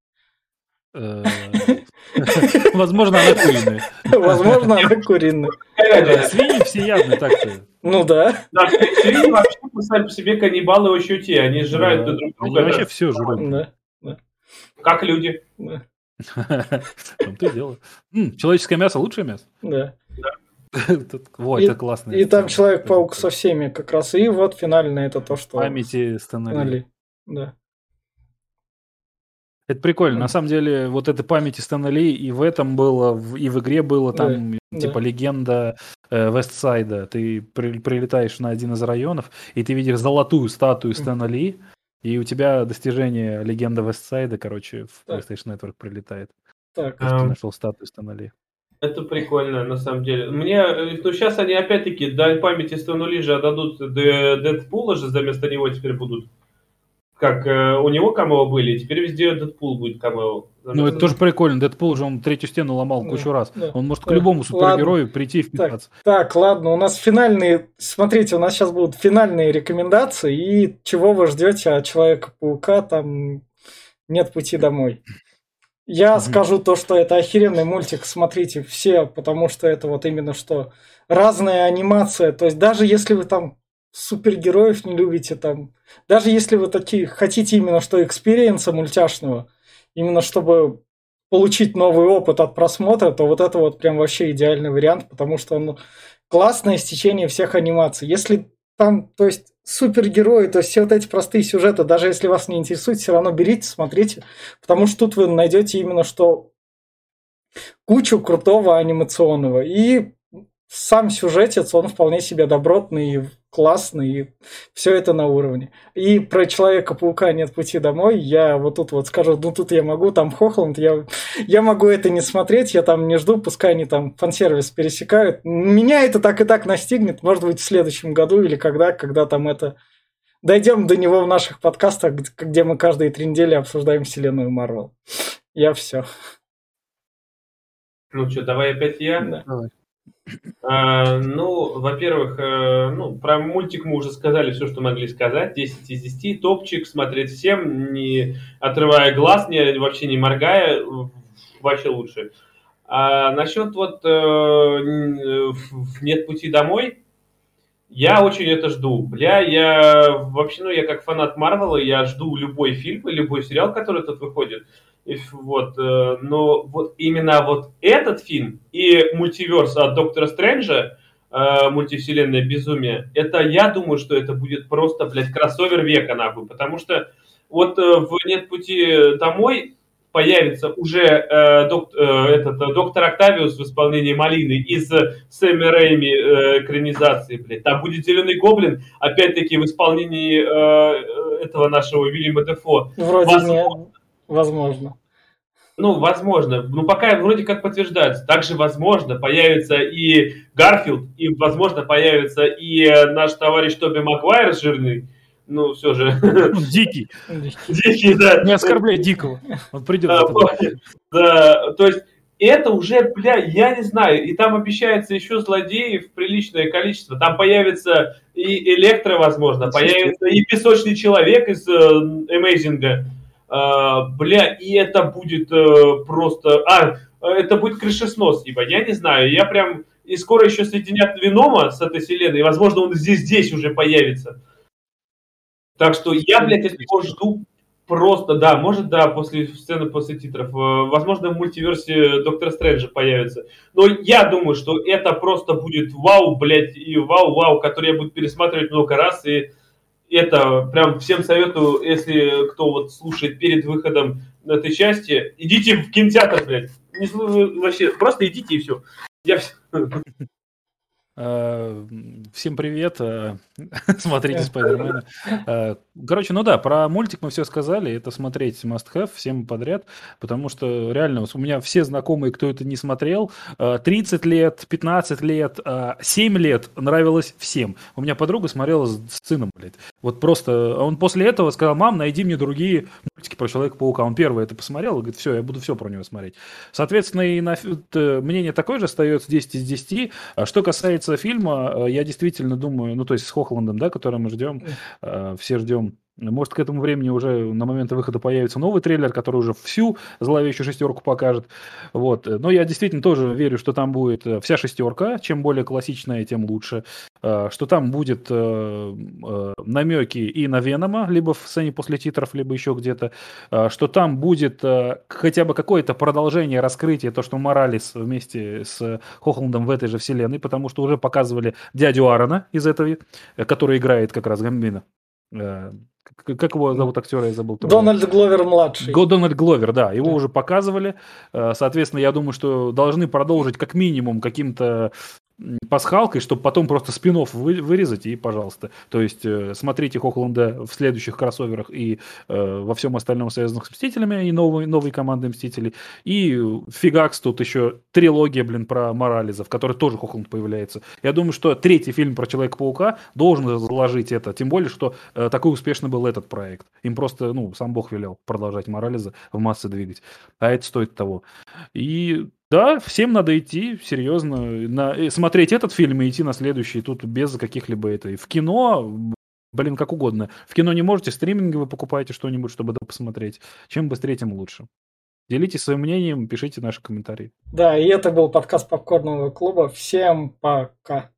Э, возможно, она куриная. Возможно, она куриная. Свиньи всеядны так-то. Ну да. Да, свиньи вообще сами по себе каннибалы очень те, они жрают друг друга. Они вообще все жрут. Как люди. Там-то дело. Человеческое мясо лучшее мясо? Да. Вот, это классно. И там Человек-паук со всеми как раз. И вот финально это то, что... Памяти Стэнли. Да. Это прикольно. На самом деле, вот эта память Стэна Ли и в этом было, и в игре было там, да, типа, да. легенда э, Вестсайда. Ты при, прилетаешь на один из районов, и ты видишь золотую статую Стэна Ли, и у тебя достижение легенда Вестсайда, короче, в так. PlayStation Network прилетает. Так. Ты нашел статую Стэна Ли. Это прикольно, на самом деле. Мне, ну, сейчас они опять-таки, дай памяти Стэну Ли же отдадут Дэдпула же, вместо него теперь будут как э, у него камео были, теперь везде Дэдпул будет камео. Ну, это тоже прикольно. Дэдпул же он третью стену ломал да, кучу раз. Да, он может да. к любому супергерою ладно. прийти и вписаться. Так, так, ладно, у нас финальные... Смотрите, у нас сейчас будут финальные рекомендации, и чего вы ждете от Человека-паука, там нет пути домой. Я mm-hmm. скажу то, что это охеренный мультик, смотрите все, потому что это вот именно что разная анимация. То есть даже если вы там супергероев не любите там. Даже если вы такие хотите именно что experience а мультяшного, именно чтобы получить новый опыт от просмотра, то вот это вот прям вообще идеальный вариант, потому что он классное стечение всех анимаций. Если там, то есть супергерои, то есть все вот эти простые сюжеты, даже если вас не интересует, все равно берите, смотрите, потому что тут вы найдете именно что кучу крутого анимационного. И сам сюжетец, он вполне себе добротный и классный, и все это на уровне. И про Человека-паука нет пути домой, я вот тут вот скажу, ну тут я могу, там Хохланд, я, я могу это не смотреть, я там не жду, пускай они там фан-сервис пересекают. Меня это так и так настигнет, может быть, в следующем году или когда, когда там это... Дойдем до него в наших подкастах, где мы каждые три недели обсуждаем вселенную Марвел. Я все. Ну что, давай опять я? Да. Давай. А, ну, во-первых, э, ну, про мультик мы уже сказали все, что могли сказать. 10 из 10. Топчик, смотреть всем, не отрывая глаз, не, вообще не моргая. Вообще лучше. А насчет вот э, «Нет пути домой», я очень это жду. Бля, я вообще, ну, я как фанат Марвела, я жду любой фильм и любой сериал, который тут выходит. Вот, э, но вот именно вот этот фильм и мультиверс от Доктора Стрэнджа, э, мультивселенная безумие, это я думаю, что это будет просто, блядь, кроссовер века, нахуй, потому что вот э, в «Нет пути домой» появится уже э, док, э, этот, доктор Октавиус в исполнении Малины из Сэмми Рэйми экранизации, блядь. Там будет Зеленый Гоблин, опять-таки в исполнении э, этого нашего Вильяма Дефо. Вроде Возможно, Возможно. Ну, возможно. Ну, пока вроде как подтверждается. Также, возможно, появится и Гарфилд, и, возможно, появится и э, наш товарищ Тоби Магуайр жирный. Ну, все же. Дикий. Дикий, да. Не оскорбляй дикого. Он придет. Да, да, то есть это уже, бля, я не знаю, и там обещается еще злодеев приличное количество. Там появится и Электро, возможно, появится и Песочный Человек из Эмейзинга. А, бля, и это будет э, просто... А, это будет крышеснос, ибо я не знаю, я прям... И скоро еще соединят Венома с этой вселенной, и, возможно, он здесь, здесь уже появится. Так что я, блядь, от него жду просто, да, может, да, после сцены, после титров. Э, возможно, в мультиверсе Доктора Стрэнджа появится. Но я думаю, что это просто будет вау, блядь, и вау-вау, который я буду пересматривать много раз, и это прям всем советую, если кто вот слушает перед выходом этой части, идите в кинотеатр, блядь. Не, вообще, просто идите и все. Я. Э, всем привет, э, смотрите Спайдермена. Э, короче, ну да, про мультик мы все сказали, это смотреть must have всем подряд, потому что реально у меня все знакомые, кто это не смотрел, 30 лет, 15 лет, 7 лет нравилось всем. У меня подруга смотрела с сыном, блядь. Вот просто он после этого сказал, мам, найди мне другие мультики про Человека-паука. Он первый это посмотрел и говорит, все, я буду все про него смотреть. Соответственно, и на, мнение такое же остается 10 из 10. А что касается фильма, э, я действительно думаю, ну, то есть с Хохландом, да, который мы ждем, э, все ждем Может, к этому времени уже на момент выхода появится новый трейлер, который уже всю зловещую шестерку покажет. Вот. Но я действительно тоже верю, что там будет э, вся шестерка. Чем более классичная, тем лучше. Э, что там будет э, намеки и на Венома, либо в сцене после титров, либо еще где-то. Что там будет хотя бы какое-то продолжение, раскрытие, то, что Моралис вместе с Хохландом в этой же вселенной, потому что уже показывали дядю Аарона из этого, который играет как раз Гамбина. Как его зовут актера, я забыл. Дональд Гловер младший. Го Дональд Гловер, да, его да. уже показывали. Соответственно, я думаю, что должны продолжить как минимум каким-то пасхалкой, чтобы потом просто спин вы, вырезать и пожалуйста. То есть э, смотрите Хохланда в следующих кроссоверах и э, во всем остальном связанных с Мстителями и новой, новой командой Мстителей. И фигакс тут еще трилогия, блин, про Морализа, в которой тоже Хохланд появляется. Я думаю, что третий фильм про Человека-паука должен заложить это. Тем более, что э, такой успешный был этот проект. Им просто, ну, сам Бог велел продолжать Морализа в массы двигать. А это стоит того. И да, всем надо идти, серьезно, на, э, смотреть этот фильм и идти на следующий, тут без каких-либо это. В кино, блин, как угодно. В кино не можете, стриминги вы покупаете что-нибудь, чтобы это посмотреть. Чем быстрее, тем лучше. Делитесь своим мнением, пишите наши комментарии. Да, и это был подкаст Попкорного клуба. Всем пока.